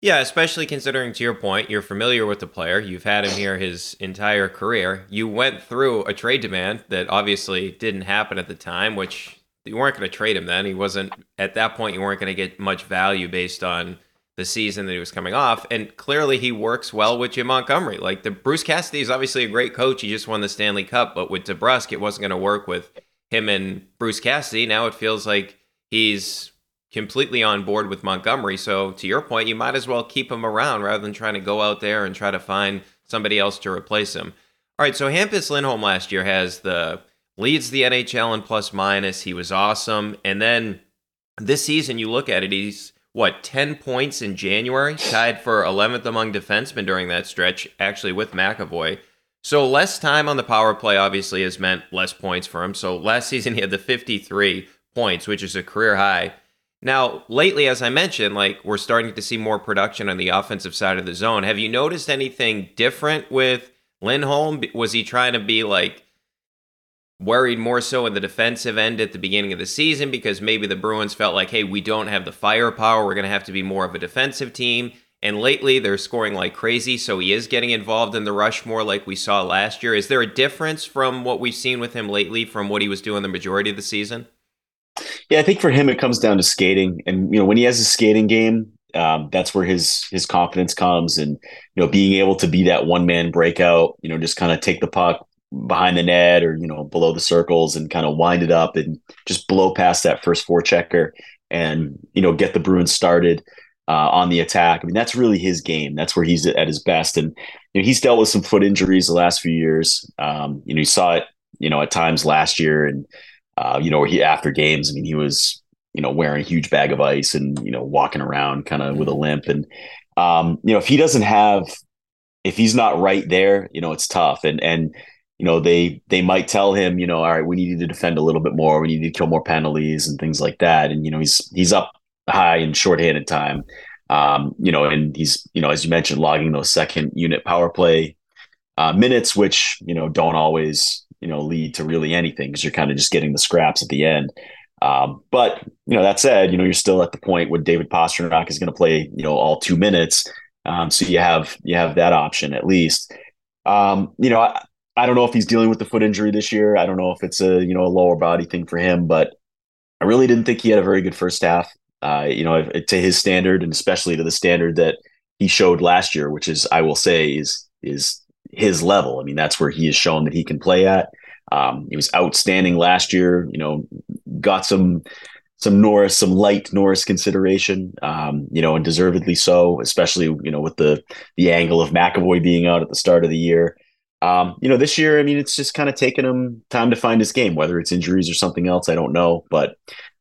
Speaker 1: Yeah, especially considering to your point, you're familiar with the player. You've had him here his entire career. You went through a trade demand that obviously didn't happen at the time, which you weren't going to trade him then. He wasn't at that point. You weren't going to get much value based on the season that he was coming off, and clearly he works well with Jim Montgomery. Like the Bruce Cassidy is obviously a great coach. He just won the Stanley Cup, but with DeBrusk, it wasn't going to work with him and Bruce Cassidy. Now it feels like he's completely on board with Montgomery. So to your point, you might as well keep him around rather than trying to go out there and try to find somebody else to replace him. All right, so Hampus Lindholm last year has the leads the NHL in plus minus. He was awesome, and then this season you look at it, he's what 10 points in January, tied for 11th among defensemen during that stretch, actually with McAvoy. So less time on the power play obviously has meant less points for him. So last season he had the 53 points, which is a career high. Now, lately, as I mentioned, like we're starting to see more production on the offensive side of the zone. Have you noticed anything different with Lindholm? Was he trying to be like worried more so in the defensive end at the beginning of the season because maybe the Bruins felt like, hey, we don't have the firepower. We're going to have to be more of a defensive team. And lately, they're scoring like crazy, so he is getting involved in the rush more like we saw last year. Is there a difference from what we've seen with him lately from what he was doing the majority of the season?
Speaker 3: Yeah, I think for him it comes down to skating, and you know when he has a skating game, um, that's where his his confidence comes, and you know being able to be that one man breakout, you know just kind of take the puck behind the net or you know below the circles and kind of wind it up and just blow past that first four checker and you know get the Bruins started uh, on the attack. I mean that's really his game. That's where he's at his best, and you know he's dealt with some foot injuries the last few years. Um, you know you saw it you know at times last year and uh, you know he after games. I mean he was you know wearing a huge bag of ice and you know walking around kind of with a limp and um, you know if he doesn't have if he's not right there, you know it's tough and and you know they they might tell him you know all right we need you to defend a little bit more we need to kill more penalties and things like that and you know he's he's up high in shorthanded time um, you know and he's you know as you mentioned logging those second unit power play uh, minutes which you know don't always you know lead to really anything because you're kind of just getting the scraps at the end um, but you know that said you know you're still at the point where David Pastrnak is going to play you know all two minutes um, so you have you have that option at least um, you know I, I don't know if he's dealing with the foot injury this year. I don't know if it's a you know a lower body thing for him, but I really didn't think he had a very good first half. Uh, you know, to his standard, and especially to the standard that he showed last year, which is I will say is is his level. I mean, that's where he has shown that he can play at. Um, he was outstanding last year. You know, got some some Norris, some light Norris consideration. Um, you know, and deservedly so, especially you know with the the angle of McAvoy being out at the start of the year. Um, you know, this year, I mean, it's just kind of taken him time to find his game, whether it's injuries or something else. I don't know, but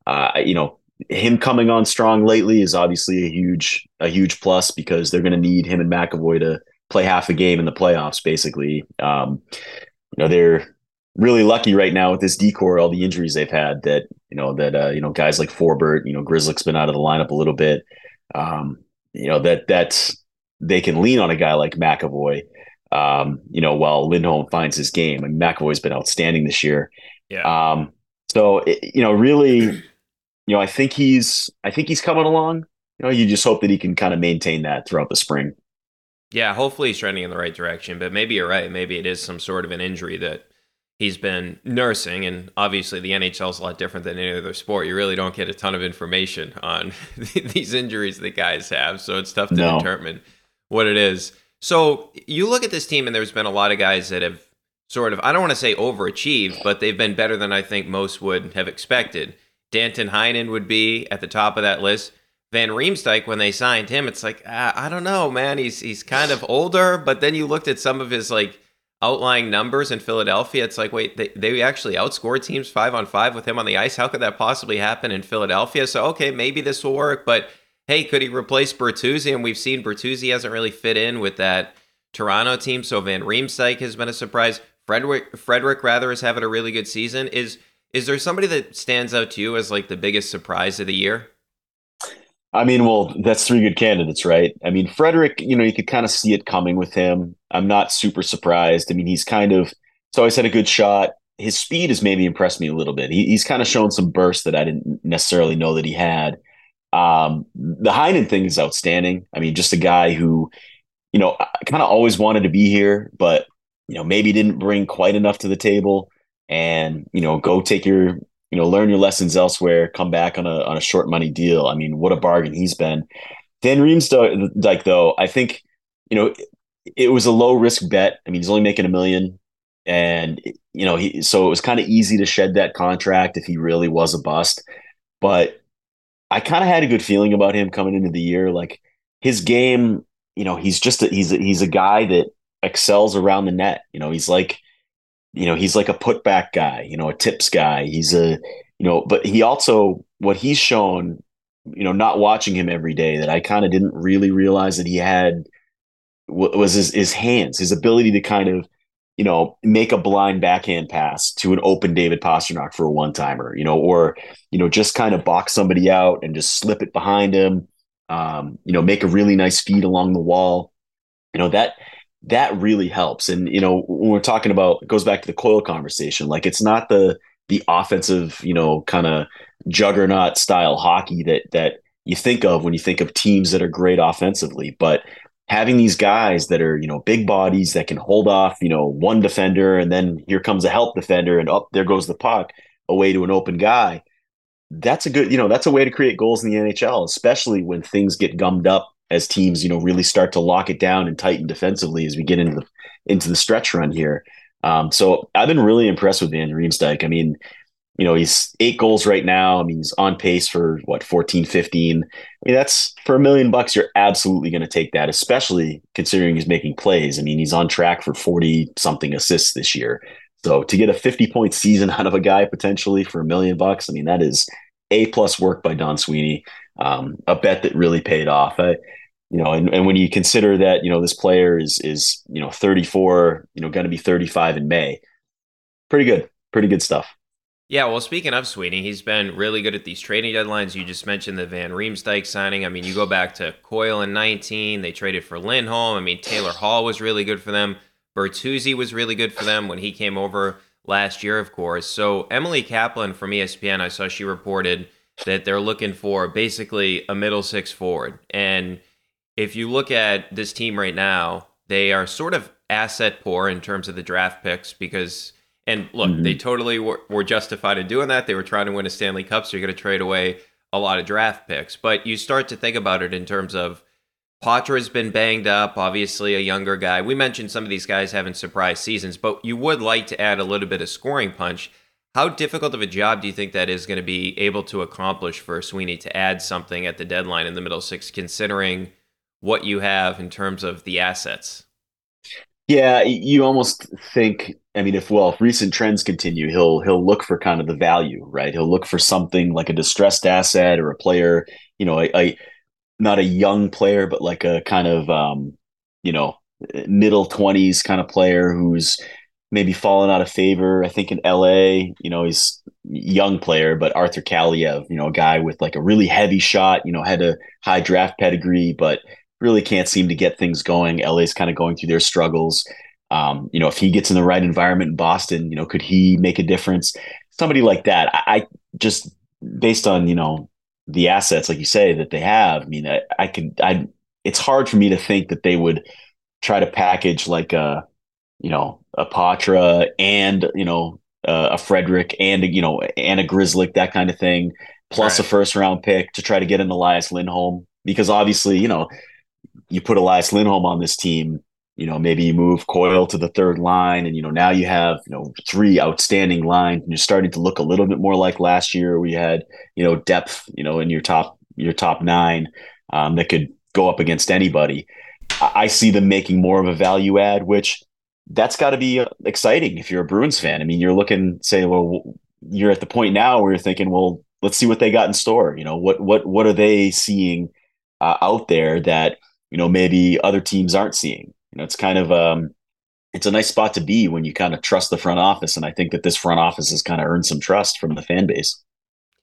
Speaker 3: uh, you know, him coming on strong lately is obviously a huge, a huge plus because they're going to need him and McAvoy to play half the game in the playoffs. Basically, um, you know, they're really lucky right now with this decor, all the injuries they've had. That you know, that uh, you know, guys like Forbort, you know, Grzelcyk's been out of the lineup a little bit. Um, you know that that's they can lean on a guy like McAvoy um, you know, while Lindholm finds his game. and McAvoy's been outstanding this year.
Speaker 1: Yeah.
Speaker 3: Um, so it, you know, really, you know, I think he's I think he's coming along. You know, you just hope that he can kind of maintain that throughout the spring.
Speaker 1: Yeah, hopefully he's trending in the right direction. But maybe you're right. Maybe it is some sort of an injury that he's been nursing. And obviously, the NHL is a lot different than any other sport. You really don't get a ton of information on these injuries that guys have. So it's tough to no. determine what it is. So you look at this team, and there's been a lot of guys that have sort of, I don't want to say overachieved, but they've been better than I think most would have expected. Danton Heinen would be at the top of that list. Van Riemsdyk, when they signed him, it's like uh, I don't know, man. He's he's kind of older, but then you looked at some of his like outlying numbers in Philadelphia. It's like, wait, they, they actually outscored teams five on five with him on the ice. How could that possibly happen in Philadelphia? So okay, maybe this will work, but hey, could he replace Bertuzzi? And we've seen Bertuzzi hasn't really fit in with that Toronto team. So Van Riemsdyk has been a surprise. Frederic Frederic rather is having a really good season. Is is there somebody that stands out to you as like the biggest surprise of the year?
Speaker 3: I mean, well, that's three good candidates, right? I mean, Frederic, you know, you could kind of see it coming with him. I'm not super surprised. I mean, he's kind of, he's always had a good shot. His speed has maybe impressed me a little bit. He, he's kind of shown some bursts that I didn't necessarily know that he had. Um, the Heinen thing is outstanding. I mean, just a guy who, you know, kind of always wanted to be here, but you know, maybe didn't bring quite enough to the table. And you know, go take your, you know, learn your lessons elsewhere. Come back on a on a short money deal. I mean, what a bargain he's been. Van Riemsdyk, though, I think, you know, it, it was a low risk bet. I mean, he's only making a million, and you know, he so it was kind of easy to shed that contract if he really was a bust. But I kind of had a good feeling about him coming into the year. Like his game, you know, he's just a, he's a, he's a guy that excels around the net. You know, he's like, you know, he's like a putback guy, you know, a tips guy. He's a, you know, but he also, what he's shown, you know, not watching him every day that I kind of didn't really realize that he had was his, his hands, his ability to kind of, you know, make a blind backhand pass to an open David Pastrnak for a one timer, you know, or, you know, just kind of box somebody out and just slip it behind him, um, you know, make a really nice feed along the wall. You know, that, that really helps. And, you know, when we're talking about, it goes back to the Coyle conversation, like it's not the, the offensive, you know, kind of juggernaut style hockey that, that, you think of when you think of teams that are great offensively, but having these guys that are you know big bodies that can hold off you know one defender and then here comes a help defender and up there goes the puck away to an open guy that's a good you know that's a way to create goals in the NHL especially when things get gummed up as teams you know really start to lock it down and tighten defensively as we get into the into the stretch run here um, so I've been really impressed with Van Riemsdyk I mean you know, he's eight goals right now. I mean, he's on pace for what, 14, 15. I mean, that's for a million bucks, you're absolutely going to take that, especially considering he's making plays. I mean, he's on track for 40 something assists this year. So to get a 50 point season out of a guy potentially for a million bucks, I mean, that is A plus work by Don Sweeney. Um, a bet that really paid off. I, you know, and, and when you consider that, you know, this player is, is, you know, 34, you know, going to be 35 in May, pretty good, pretty good stuff.
Speaker 1: Yeah, well, speaking of Sweeney, he's been really good at these trading deadlines. You just mentioned the Van Riemsdyk signing. I mean, you go back to Coyle in 19, they traded for Lindholm. I mean, Taylor Hall was really good for them. Bertuzzi was really good for them when he came over last year, of course. So Emily Kaplan from ESPN, I saw she reported that they're looking for basically a middle six forward. And if you look at this team right now, they are sort of asset poor in terms of the draft picks because – and look, mm-hmm. they totally were, were, justified in doing that. They were trying to win a Stanley Cup, so you're going to trade away a lot of draft picks. But you start to think about it in terms of Poitras has been banged up, obviously a younger guy. We mentioned some of these guys having surprise seasons, but you would like to add a little bit of scoring punch. How difficult of a job do you think that is going to be able to accomplish for Sweeney to add something at the deadline in the middle six, considering what you have in terms of the assets?
Speaker 3: Yeah, you almost think. I mean, if well, if recent trends continue, he'll he'll look for kind of the value, right? He'll look for something like a distressed asset or a player, you know, a, a not a young player, but like a kind of um, you know, middle twenties kind of player who's maybe fallen out of favor. I think in LA, you know, he's young player, but Arthur Kaliyev, you know, a guy with like a really heavy shot, you know, had a high draft pedigree, but really can't seem to get things going. LA's kind of going through their struggles. Um, you know, if he gets in the right environment in Boston, you know, could he make a difference? Somebody like that. I, I just based on, you know, the assets, like you say, that they have, I mean, I, I could I it's hard for me to think that they would try to package like a, you know, a Poitras and, you know, uh, a Frederic and you know, and a Grzelcyk, that kind of thing, plus right. a first round pick to try to get an Elias Lindholm. Because obviously, you know, you put Elias Lindholm on this team, you know, maybe you move Coyle to the third line, and you know now you have you know three outstanding lines, and you're starting to look a little bit more like last year. We had you know depth, you know, in your top your top nine um, that could go up against anybody. I see them making more of a value add, which that's got to be uh, exciting if you're a Bruins fan. I mean, you're looking, say, well, you're at the point now where you're thinking, well, let's see what they got in store. You know, what what what are they seeing uh, out there that you know maybe other teams aren't seeing. You know, it's kind of um, it's a nice spot to be when you kind of trust the front office, and I think that this front office has kind of earned some trust from the fan base.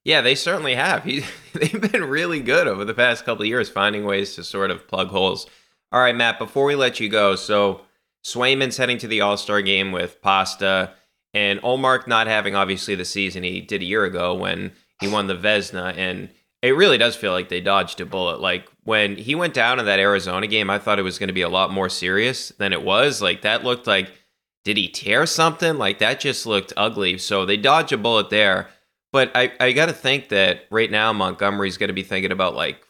Speaker 1: Yeah, they certainly have. He, they've been really good over the past couple of years, finding ways to sort of plug holes. All right, Matt. Before we let you go, so Swayman's heading to the All Star game with Pasta, and Ullmark not having obviously the season he did a year ago when he won the Vezina. and it really does feel like they dodged a bullet. Like when he went down in that Arizona game, I thought it was going to be a lot more serious than it was. Like that looked like, did he tear something? Like that just looked ugly. So they dodge a bullet there. But I, I got to think that right now Montgomery's going to be thinking about like,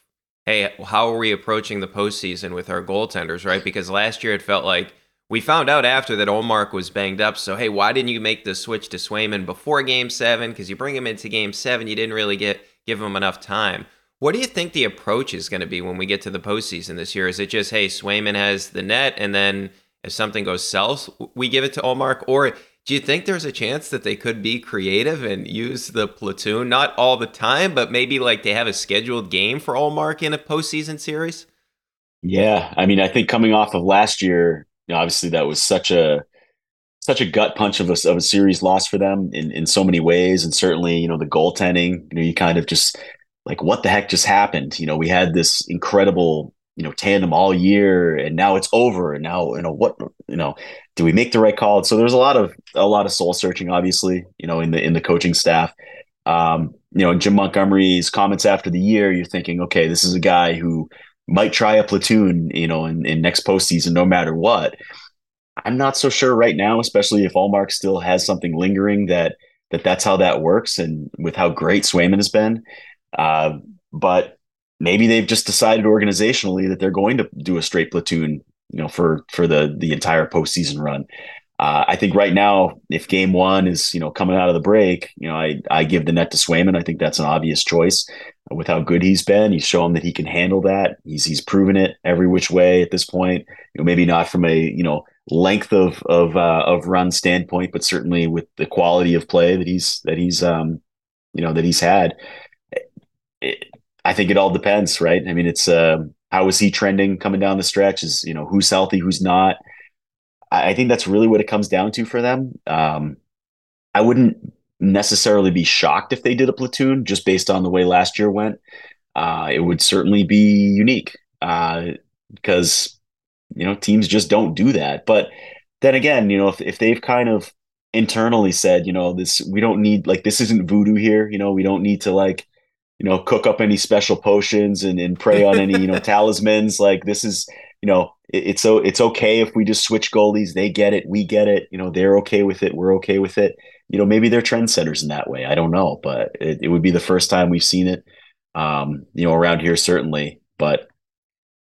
Speaker 1: hey, how are we approaching the postseason with our goaltenders, right? Because last year it felt like we found out after that Ullmark was banged up. So hey, why didn't you make the switch to Swayman before Game Seven? Because you bring him into Game Seven, you didn't really get give him enough time. What do you think the approach is going to be when we get to the postseason this year? Is it just, hey, Swayman has the net, and then If something goes south, we give it to Ullmark. Or do you think there's a chance that they could be creative and use the platoon? Not all the time, but maybe like they have a scheduled game for Ullmark in a postseason series?
Speaker 3: Yeah. I mean, I think coming off of last year, obviously that was such a such a gut punch of a, of a series loss for them in, in so many ways. And certainly, you know, the goaltending, you know, you kind of just like, what the heck just happened? You know, we had this incredible, you know, tandem all year and now it's over. And now, you know, what, you know, do we make the right call? So there's a lot of, a lot of soul searching, obviously, you know, in the, in the coaching staff. Um, you know, Jim Montgomery's comments after the year, you're thinking, okay, this is a guy who might try a platoon, you know, in, in next postseason, no matter what. I'm not so sure right now, especially if Ullmark still has something lingering that that that's how that works, and with how great Swayman has been. Uh, but maybe they've just decided organizationally that they're going to do a straight platoon, you know, for for the the entire postseason run. Uh, I think right now, if game one is you know coming out of the break, you know, I I give the net to Swayman. I think that's an obvious choice with how good he's been. He's shown that he can handle that. He's he's proven it every which way at this point. You know, maybe not from a you know length of of uh, of run standpoint, but certainly with the quality of play that he's that he's um, you know that he's had. It, I think it all depends, right? I mean, it's uh, how is he trending coming down the stretch? Is you know who's healthy, who's not. I, I think that's really what it comes down to for them. Um, I wouldn't necessarily be shocked if they did a platoon just based on the way last year went. Uh, it would certainly be unique uh, because you know, teams just don't do that. But then again, you know, if, if they've kind of internally said, you know, this, we don't need, like, this isn't voodoo here, you know, we don't need to, like, you know, cook up any special potions and, and pray on any, you know, talismans. Like, this is, you know, it, it's so it's okay if we just switch goalies. They get it, we get it. You know, they're okay with it, we're okay with it. You know, maybe they're trendsetters in that way. I don't know, but it, it would be the first time we've seen it. Um, you know, around here certainly. But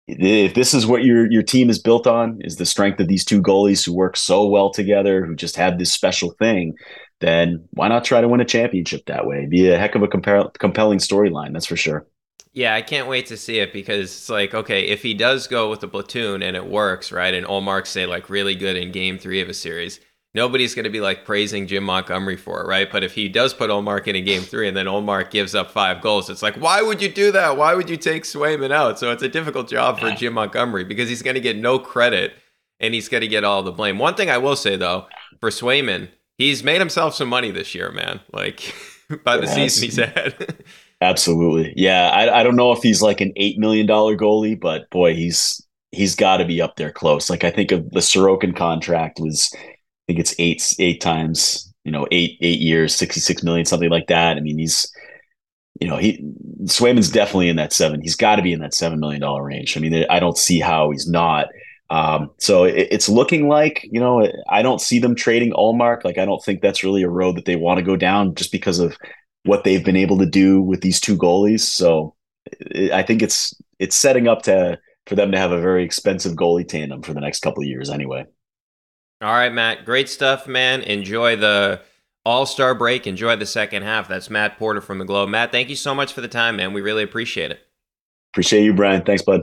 Speaker 3: if this is what your your team is built on is the strength of these two goalies who work so well together who just have this special thing then why not try to win a championship that way be a heck of a compar- compelling storyline that's for sure
Speaker 1: yeah i can't wait to see it because it's like okay if he does go with the platoon and it works right and Ullmark say like really good in game three of a series nobody's going to be like praising Jim Montgomery for it, right? But if he does put Ullmark in a game three and then Ullmark gives up five goals, it's like, why would you do that? Why would you take Swayman out? So it's a difficult job for Jim Montgomery because he's going to get no credit and he's going to get all the blame. One thing I will say though, for Swayman, he's made himself some money this year, man. Like by the season he's had.
Speaker 3: Absolutely. Yeah. I, I don't know if he's like an $8 million goalie, but boy, he's, he's got to be up there close. Like I think of the Sorokin contract was I think it's eight eight times, you know, eight eight years, sixty six million, something like that. I mean, he's you know, he Swayman's definitely in that seven. He's got to be in that seven million dollar range. I mean, I don't see how he's not. Um, so it, it's looking like you know, I don't see them trading Ullmark. Like, I don't think that's really a road that they want to go down, just because of what they've been able to do with these two goalies. So it, I think it's it's setting up to for them to have a very expensive goalie tandem for the next couple of years, anyway.
Speaker 1: All right, Matt. Great stuff, man. Enjoy the All Star break. Enjoy the second half. That's Matt Porter from the Globe. Matt, thank you so much for the time, man. We really appreciate it.
Speaker 3: Appreciate you, Brian. Thanks, bud.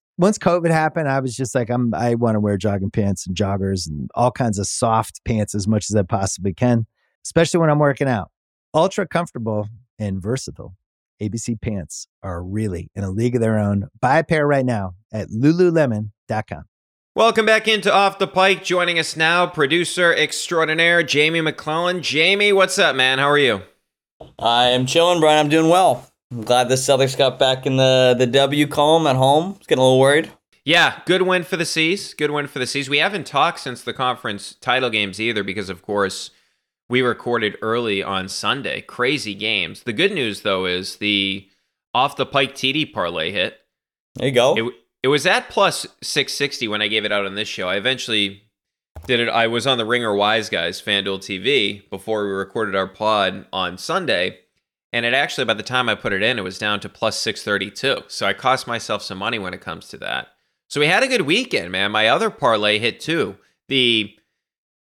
Speaker 2: once COVID happened, I was just like, I'm, I want to wear jogging pants and joggers and all kinds of soft pants as much as I possibly can, especially when I'm working out. Ultra comfortable and versatile. ABC pants are really in a league of their own. Buy a pair right now at lululemon.com.
Speaker 1: Welcome back into Off the Pike. Joining us now, producer extraordinaire Jamie McClellan. Jamie, what's up, man? How are you?
Speaker 4: I am chilling, Brian. I'm doing well. I'm glad the Celtics got back in the the W column at home. I was getting a little worried.
Speaker 1: Yeah, good win for the C's. Good win for the C's. We haven't talked since the conference title games either because, of course, we recorded early on Sunday. Crazy games. The good news, though, is the off the Pike TD parlay hit.
Speaker 4: There you go.
Speaker 1: It, it was at plus 660 when I gave it out on this show. I eventually did it. I was on the Ringer Wise Guys FanDuel TV before we recorded our pod on Sunday, and it actually by the time I put it in, it was down to plus six thirty two. So I cost myself some money when it comes to that. So we had a good weekend, man. My other parlay hit too. The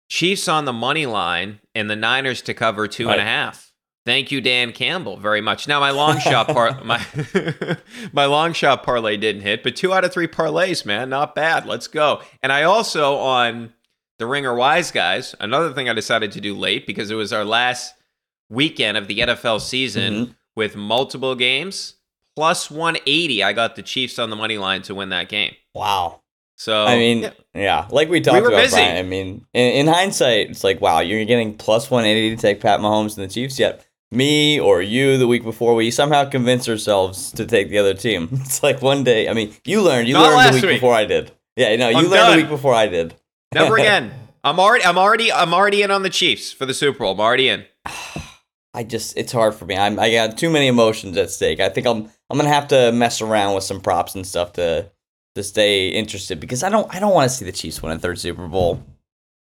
Speaker 1: Chiefs on the money line and the Niners to cover two and a half.
Speaker 4: Right.
Speaker 1: Thank you, Dan Campbell, very much. Now my long shot par my my long shot parlay didn't hit, but two out of three parlays, man, not bad. Let's go. And I also on the Ringer Wise guys, another thing I decided to do late because it was our last weekend of the NFL season
Speaker 4: Mhm.
Speaker 1: with multiple games. Plus 180, I got the Chiefs on the money line to win that game.
Speaker 4: Wow.
Speaker 1: So
Speaker 4: I mean,
Speaker 1: yeah.
Speaker 4: yeah. like we talked
Speaker 1: were
Speaker 4: about,
Speaker 1: busy.
Speaker 4: Brian. I mean, in, in hindsight, it's like, wow, you're getting plus 180 to take Pat Mahomes and the Chiefs. Yet me or you the week before, we somehow convinced ourselves to take the other team. It's like one day. I mean, you learned. You
Speaker 1: Not
Speaker 4: learned the week,
Speaker 1: week.
Speaker 4: before I did. Yeah, no, you
Speaker 1: I'm
Speaker 4: learned
Speaker 1: done.
Speaker 4: the week before I did.
Speaker 1: never again. I'm already, I'm already, I'm already in on the Chiefs for the Super Bowl. I'm already in.
Speaker 4: I just it's hard for me. I'm I got too many emotions at stake. I think I'm I'm gonna have to mess around with some props and stuff to to stay interested because I don't I don't want to see the Chiefs win a third Super Bowl.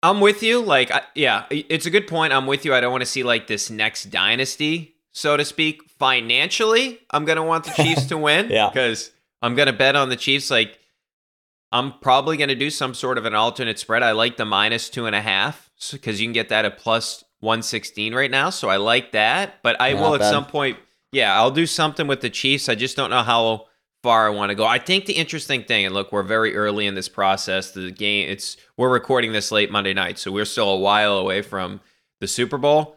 Speaker 1: I'm with you. Like, I, yeah, it's a good point. I'm with you. I don't want to see like this next dynasty, so to speak. Financially, I'm gonna want the Chiefs to win.
Speaker 4: Yeah.
Speaker 1: because I'm gonna bet on the Chiefs. Like, I'm probably gonna do some sort of an alternate spread. I like the minus two and a half because you can get that at plus 116 right now. So I like that. But I
Speaker 4: Not
Speaker 1: will at
Speaker 4: bad.
Speaker 1: some point. Yeah, I'll do something with the Chiefs. I just don't know how far I want to go. I think the interesting thing, and look, we're very early in this process. The game, it's we're recording this late Monday night, so we're still a while away from the Super Bowl.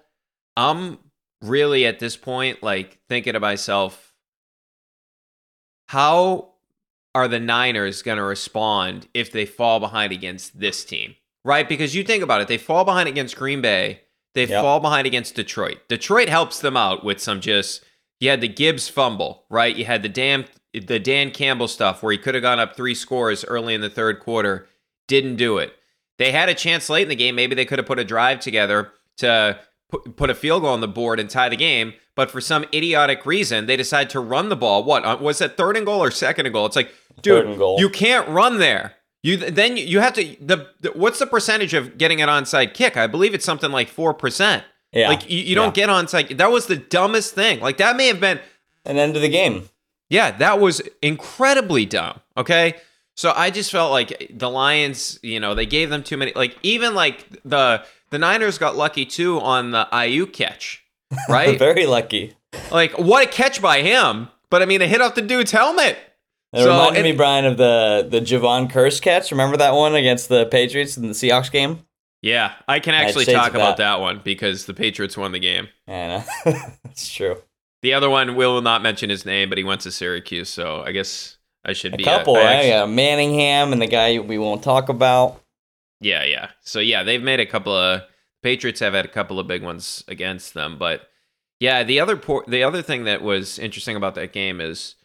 Speaker 1: I'm really at this point like thinking to myself, how are the Niners going to respond if they fall behind against this team? Right? Because you think about it, they fall behind against Green Bay, they
Speaker 4: Yep.
Speaker 1: fall behind against Detroit. Detroit helps them out with some just you had the Gibbs fumble, right? You had the damn the Dan Campbell stuff where he could have gone up three scores early in the third quarter, didn't do it. They had a chance late in the game. Maybe they could have put a drive together to put, a field goal on the board and tie the game. But for some idiotic reason, they decide to run the ball. What was it? Third and goal or second and goal? It's like, dude, you can't run there. You then you, have to the, the what's the percentage of getting an onside kick? I believe it's something like four percent.
Speaker 4: Yeah,
Speaker 1: Like you, you don't get onside. That was the dumbest thing. Like that may have been
Speaker 4: an end of the game.
Speaker 1: yeah, that was incredibly dumb. Okay. So I just felt like the Lions, you know, they gave them too many like even like the the Niners got lucky too on the Aiyuk catch. Right?
Speaker 4: Very lucky.
Speaker 1: like what a catch by him. But I mean it hit off the dude's helmet.
Speaker 4: It
Speaker 1: So,
Speaker 4: reminded me, Brian, of the the Javon Kearse catch. Remember that one against the Patriots in the Seahawks game?
Speaker 1: Yeah, I can actually talk about
Speaker 4: that.
Speaker 1: that one because the Patriots won the game.
Speaker 4: And it's true.
Speaker 1: The other one will not mention his name, but he went to Syracuse, so I guess I should be.
Speaker 4: A
Speaker 1: be uh,
Speaker 4: couple,
Speaker 1: I
Speaker 4: right?
Speaker 1: actually-
Speaker 4: Yeah, Manningham and the guy we won't talk about.
Speaker 1: Yeah, yeah. So yeah, they've made a couple of Patriots have had a couple of big ones against them, but yeah, the other por- the other thing that was interesting about that game is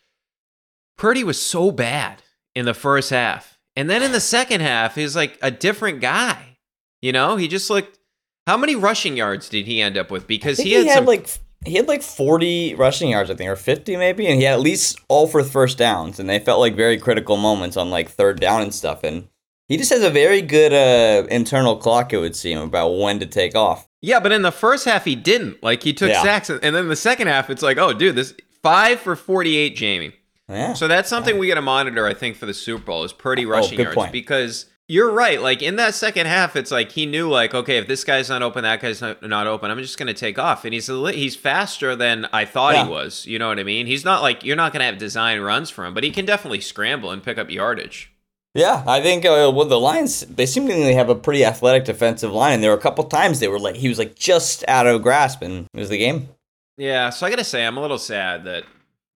Speaker 1: Purdy was so bad in the first half. And then in the second half, he's like a different guy. You know, he just looked how many rushing yards did he end up with? Because
Speaker 4: think
Speaker 1: he had, some
Speaker 4: like he had like 40 rushing yards, I think, or 50 maybe, and he had at least all for first downs, and they felt like very critical moments on like third down and stuff. And he just has a very good uh, internal clock, it would seem, about when to take off.
Speaker 1: Yeah, but in the first half he didn't. Like he took
Speaker 4: Yeah.
Speaker 1: sacks and then the second half it's like, "Oh, dude, this 5 for 48, Jamie."
Speaker 4: Yeah.
Speaker 1: So that's something we got to monitor, I think, for the Super Bowl is Purdy rushing
Speaker 4: Oh,
Speaker 1: yards
Speaker 4: point.
Speaker 1: because you're right. Like in that second half, it's like he knew, like, okay, if this guy's not open, that guy's not, not open. I'm just going to take off, and he's a li- he's faster than I thought
Speaker 4: Yeah.
Speaker 1: he was. You know what I mean? He's not like you're not going to have design runs for him, but he can definitely scramble and pick up yardage.
Speaker 4: Yeah, I think uh, well, the Lions they seemingly have a pretty athletic defensive line, and there were a couple times they were like he was like just out of grasp, and it was the game.
Speaker 1: Yeah, so I got to say, I'm a little sad that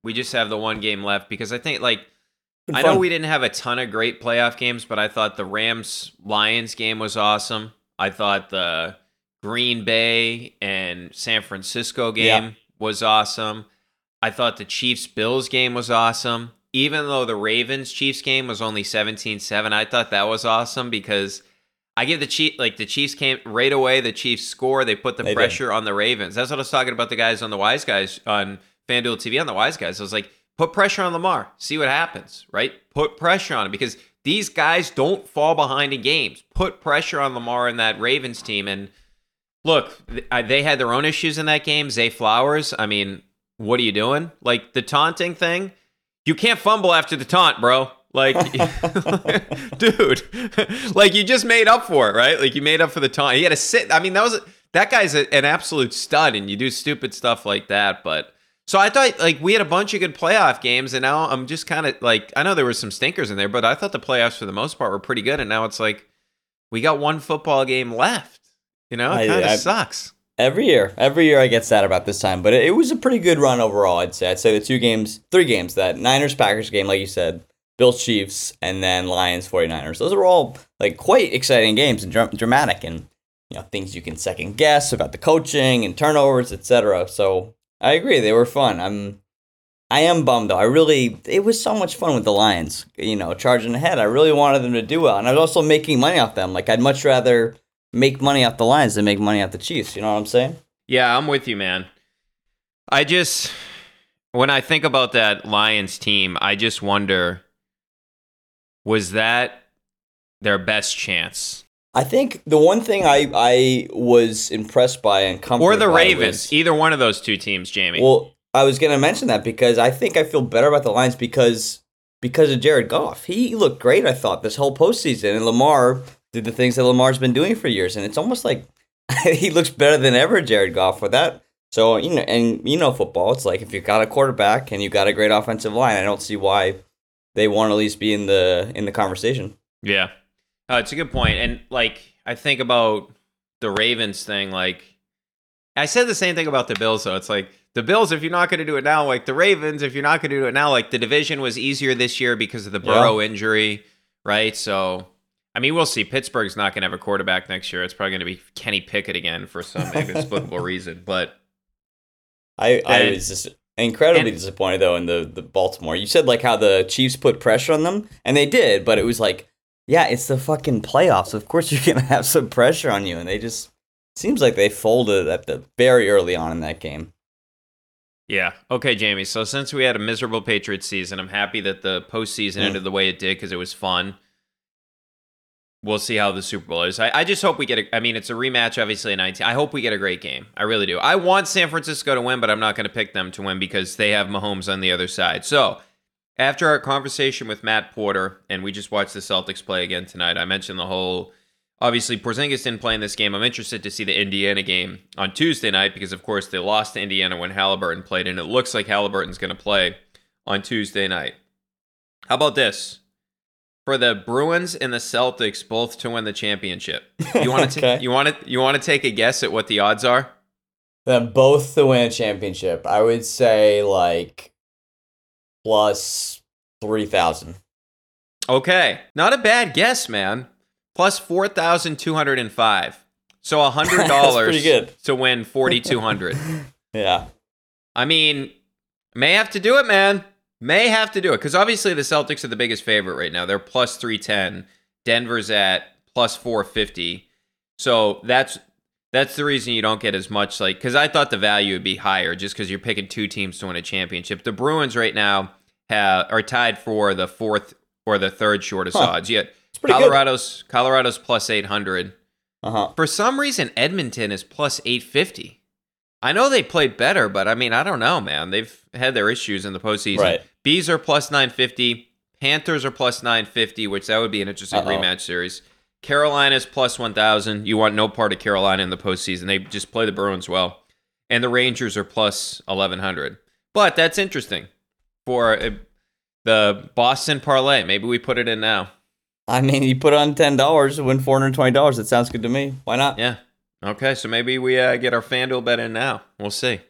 Speaker 1: we just have the one game left because I think like I know we didn't have a ton of great playoff games, but I thought the Rams Lions game was awesome. I thought the Green Bay and San Francisco game
Speaker 4: Yeah.
Speaker 1: was awesome. I thought the Chiefs Bills game was awesome. Even though the Ravens Chiefs game was only 17-7, I thought that was awesome because I give the Chief like the Chiefs came right away, the Chiefs score, they put the
Speaker 4: They did.
Speaker 1: pressure on the Ravens. That's what I was talking about the guys on the Wise Guys on FanDuel TV on the Wise Guys. I was like, put pressure on Lamar, see what happens, right? Put pressure on him because these guys don't fall behind in games. Put pressure on Lamar and that Ravens team. And look, they had their own issues in that game. Zay Flowers, I mean, what are you doing? Like the taunting thing, you can't fumble after the taunt, bro. Like, dude, like you just made up for it, right? Like you made up for the taunt. He had to sit. I mean, that was that guy's a, an absolute stud, and you do stupid stuff like that. But so I thought like we had a bunch of good playoff games, and now I'm just kind of like I know there were some stinkers in there, but I thought the playoffs for the most part were pretty good, and now it's like we got one football game left. You know, it kind of sucks.
Speaker 4: Every year, every year I get sad about this time, but it, it was a pretty good run overall. I'd say. I'd say the two games, three games, that Niners Packers game, like you said, Bills Chiefs, and then Lions 49ers. Those are all like quite exciting games and dr- dramatic, and you know things you can second guess about the coaching and turnovers, etc. So I agree, they were fun. I'm I am bummed though. I really it was so much fun with the Lions, you know, charging ahead. I really wanted them to do well, and I was also making money off them. Like I'd much rather make money off the Lions than make money off the Chiefs. You know what I'm saying?
Speaker 1: Yeah, I'm with you, man. I just when I think about that Lions team, I just wonder was that their best chance?
Speaker 4: I think the one thing I, I was impressed by and comforted
Speaker 1: or the Ravens,
Speaker 4: was,
Speaker 1: either one of those two teams, Jamie.
Speaker 4: Well, I was going to mention that because I think I feel better about the Lions because because of Jared Goff. He looked great, I thought, this whole postseason, and Lamar did the things that Lamar's been doing for years, and it's almost like he looks better than ever, Jared Goff, with that. So you know, and you know, football. It's like if you've got a quarterback and you've got a great offensive line, I don't see why they won't at least be in the in the conversation.
Speaker 1: Yeah. Uh, it's a good point. And like I think about the Ravens thing, like I said the same thing about the Bills though. It's like the Bills, if you're not gonna do it now, like the Ravens, if you're not gonna do it now, like the division was easier this year because of the Burrow yeah. injury, right? So I mean, we'll see. Pittsburgh's not going to have a quarterback next year. It's probably going to be Kenny Pickett again for some inexplicable reason. But
Speaker 4: I, I was just incredibly and, disappointed though in the the Baltimore. You said like how the Chiefs put pressure on them, and they did, but it was like, yeah, it's the fucking playoffs. Of course you're gonna have some pressure on you, and they just seems like they folded at the very early on in that game.
Speaker 1: Yeah. Okay, Jamie. So since we had a miserable Patriots season, I'm happy that the postseason mm. ended the way it did because it was fun we'll see how the Super Bowl is. I, I just hope we get a. I mean, it's a rematch, obviously, in 19. I hope we get a great game. I really do. I want San Francisco to win, but I'm not going to pick them to win because they have Mahomes on the other side. So, after our conversation with Matt Porter, and we just watched the Celtics play again tonight, I mentioned the whole. Obviously, Porzingis didn't play in this game. I'm interested to see the Indiana game on Tuesday night because, of course, they lost to Indiana when Halliburton played, and it looks like Halliburton's going to play on Tuesday night. How about this? for the Bruins and the Celtics both to win the championship. You want to okay. you want to you want to take a guess at what the odds are?
Speaker 4: Them both to win a championship. I would say like plus 3000.
Speaker 1: Okay. Not a bad guess, man. Plus 4205. So a $100 to win 4200.
Speaker 4: yeah.
Speaker 1: I mean, may have to do it, man. May have to do it because obviously the Celtics are the biggest favorite right now. They're plus 310. Denver's at plus 450. So that's that's the reason you don't get as much like because I thought the value would be higher just because you're picking two teams to win a championship. The Bruins right now have are tied for the fourth or the third shortest huh. odds. Yet Colorado's good. Colorado's plus 800.
Speaker 4: Uh-huh.
Speaker 1: For some reason, Edmonton is plus 850. I know they played better, but I mean, I don't know, man. They've had their issues in the postseason.
Speaker 4: Right.
Speaker 1: Bees are plus 950. Panthers are plus 950, which that would be an interesting Uh-oh. rematch series. Carolina's plus 1,000. You want no part of Carolina in the postseason. They just play the Bruins well. And the Rangers are plus 1,100. But that's interesting for uh, the Boston parlay. Maybe we put it in now.
Speaker 4: I mean, you put on $10, to win $420. That sounds good to me. Why not?
Speaker 1: Yeah. Okay, so maybe we uh, get our FanDuel bet in now. We'll see.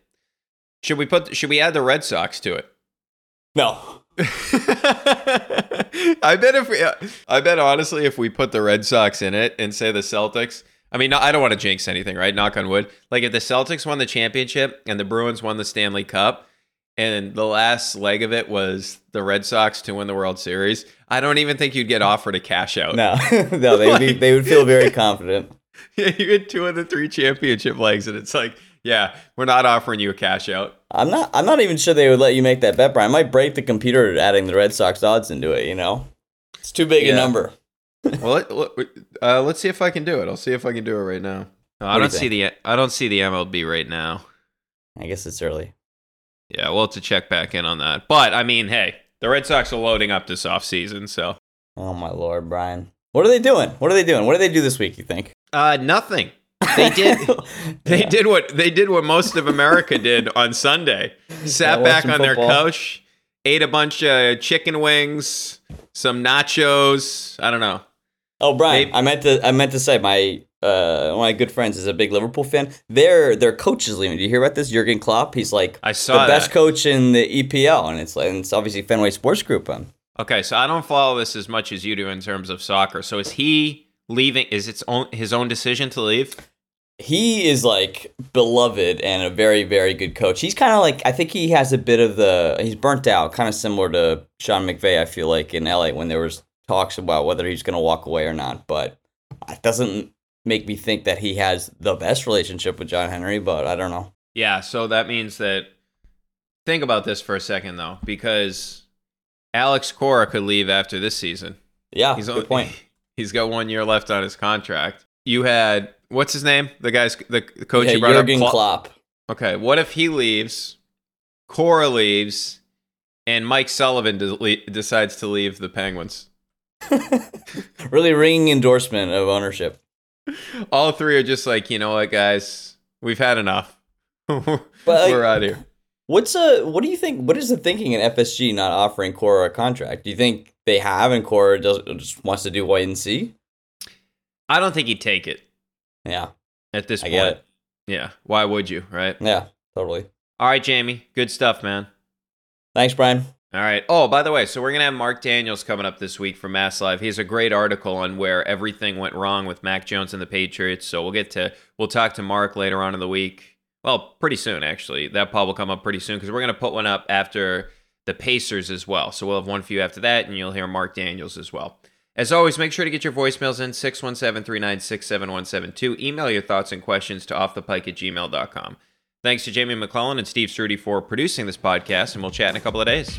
Speaker 1: Should we put? Should we add the Red Sox to it?
Speaker 4: No.
Speaker 1: I bet if we, I bet honestly, if we put the Red Sox in it and say the Celtics, I mean, I don't want to jinx anything, right? Knock on wood. Like if the Celtics won the championship and the Bruins won the Stanley Cup, and the last leg of it was the Red Sox to win the World Series, I don't even think you'd get offered a cash out.
Speaker 4: No, no, they would be, they would feel very confident.
Speaker 1: Yeah, you get two of the three championship legs, and it's like, yeah, we're not offering you a cash out.
Speaker 4: I'm not. I'm not even sure they would let you make that bet, Brian. I might break the computer adding the Red Sox odds into it. You know. It's too big
Speaker 1: Yeah.
Speaker 4: a number.
Speaker 1: well, let, let- uh, let's see if I can do it. I'll see if I can do it right now. No, I
Speaker 4: do you
Speaker 1: don't see the I don't see the MLB right now.
Speaker 4: I guess it's early.
Speaker 1: Yeah, we'll have to check back in on that. But I mean, hey, the Red Sox are loading up this offseason, so
Speaker 4: Oh my lord, Brian. What are they doing? What are they doing? What do they do this week? You think
Speaker 1: uh, nothing. They did. They did what they did what most of America did on Sunday. Sat
Speaker 4: Yeah,
Speaker 1: back
Speaker 4: watching
Speaker 1: on their couch, ate a bunch of chicken wings, some nachos. I don't know.
Speaker 4: Oh, Brian,
Speaker 1: They-
Speaker 4: I meant to. I meant to say my uh, one of my good friends is a big Liverpool fan. Their their coach is leaving. Do you hear about this? Jurgen Klopp. He's like
Speaker 1: I saw
Speaker 4: the best coach in the EPL, and it's like and it's obviously Fenway Sports Group. Um,
Speaker 1: Okay, so I don't follow this as much as you do in terms of soccer. So is he leaving? Is its own his own decision to leave?
Speaker 4: He is like beloved and a very very good coach. He's kind of like I think he has a bit of the he's burnt out, kind of similar to Sean McVay. I feel like in LA when there was talks about whether he's going to walk away or not, but it doesn't make me think that he has the best relationship with John Henry. But I don't know.
Speaker 1: Yeah, so that means that. Think about this for a second, though, because Alex Cora could leave after this season.
Speaker 4: Yeah,
Speaker 1: He's
Speaker 4: good
Speaker 1: only,
Speaker 4: point.
Speaker 1: He's got one year left on his contract. You had what's his name? The guy's the, the coach
Speaker 4: yeah,
Speaker 1: you brought
Speaker 4: Jurgen
Speaker 1: up. Klo-
Speaker 4: Klopp.
Speaker 1: Okay, what if he leaves? Cora leaves, and Mike Sullivan de- decides to leave the Penguins.
Speaker 4: really ringing endorsement of ownership.
Speaker 1: All three are just like, you know what, guys, we've had enough.
Speaker 4: like-
Speaker 1: We're out here.
Speaker 4: What's a what do you think what is the thinking in FSG not offering Cora a contract? Do you think they have and Cora does just wants to do wait and see?
Speaker 1: I don't think he'd take it
Speaker 4: Yeah.
Speaker 1: at this
Speaker 4: I
Speaker 1: point. Yeah, why would you, right?
Speaker 4: Yeah, totally.
Speaker 1: All right, Jamie, good stuff, man.
Speaker 4: Thanks, Brian.
Speaker 1: All right. Oh, by the way, so we're gonna have Mark Daniels coming up this week from Mass Live. He has a great article on where everything went wrong with Mac Jones and the Patriots. So we'll get to we'll talk to Mark later on in the week. Well, pretty soon actually. That pod will come up pretty soon because we're gonna put one up after the Pacers as well. So we'll have one for you after that, and you'll hear Mark Daniels as well. As always, make sure to get your voicemails in 617 396 7172. Email your thoughts and questions to offthepike at gmail.com. Thanks to Jamie McClellan and Steve Ceruti for producing this podcast, and we'll chat in a couple of days.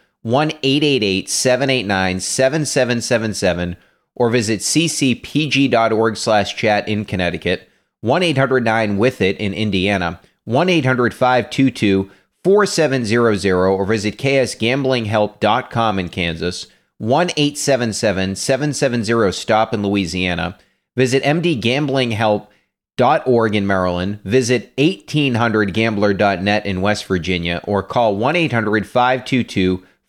Speaker 1: 1-888-789-7777 or visit ccpg.org slash chat in Connecticut, 1-800-9-WITH-IT in Indiana, 1-800-522-4700 or visit ksgamblinghelp.com in Kansas, 1-877-770-STOP in Louisiana, visit mdgamblinghelp.org in Maryland, visit 1800gambler.net in West Virginia, or call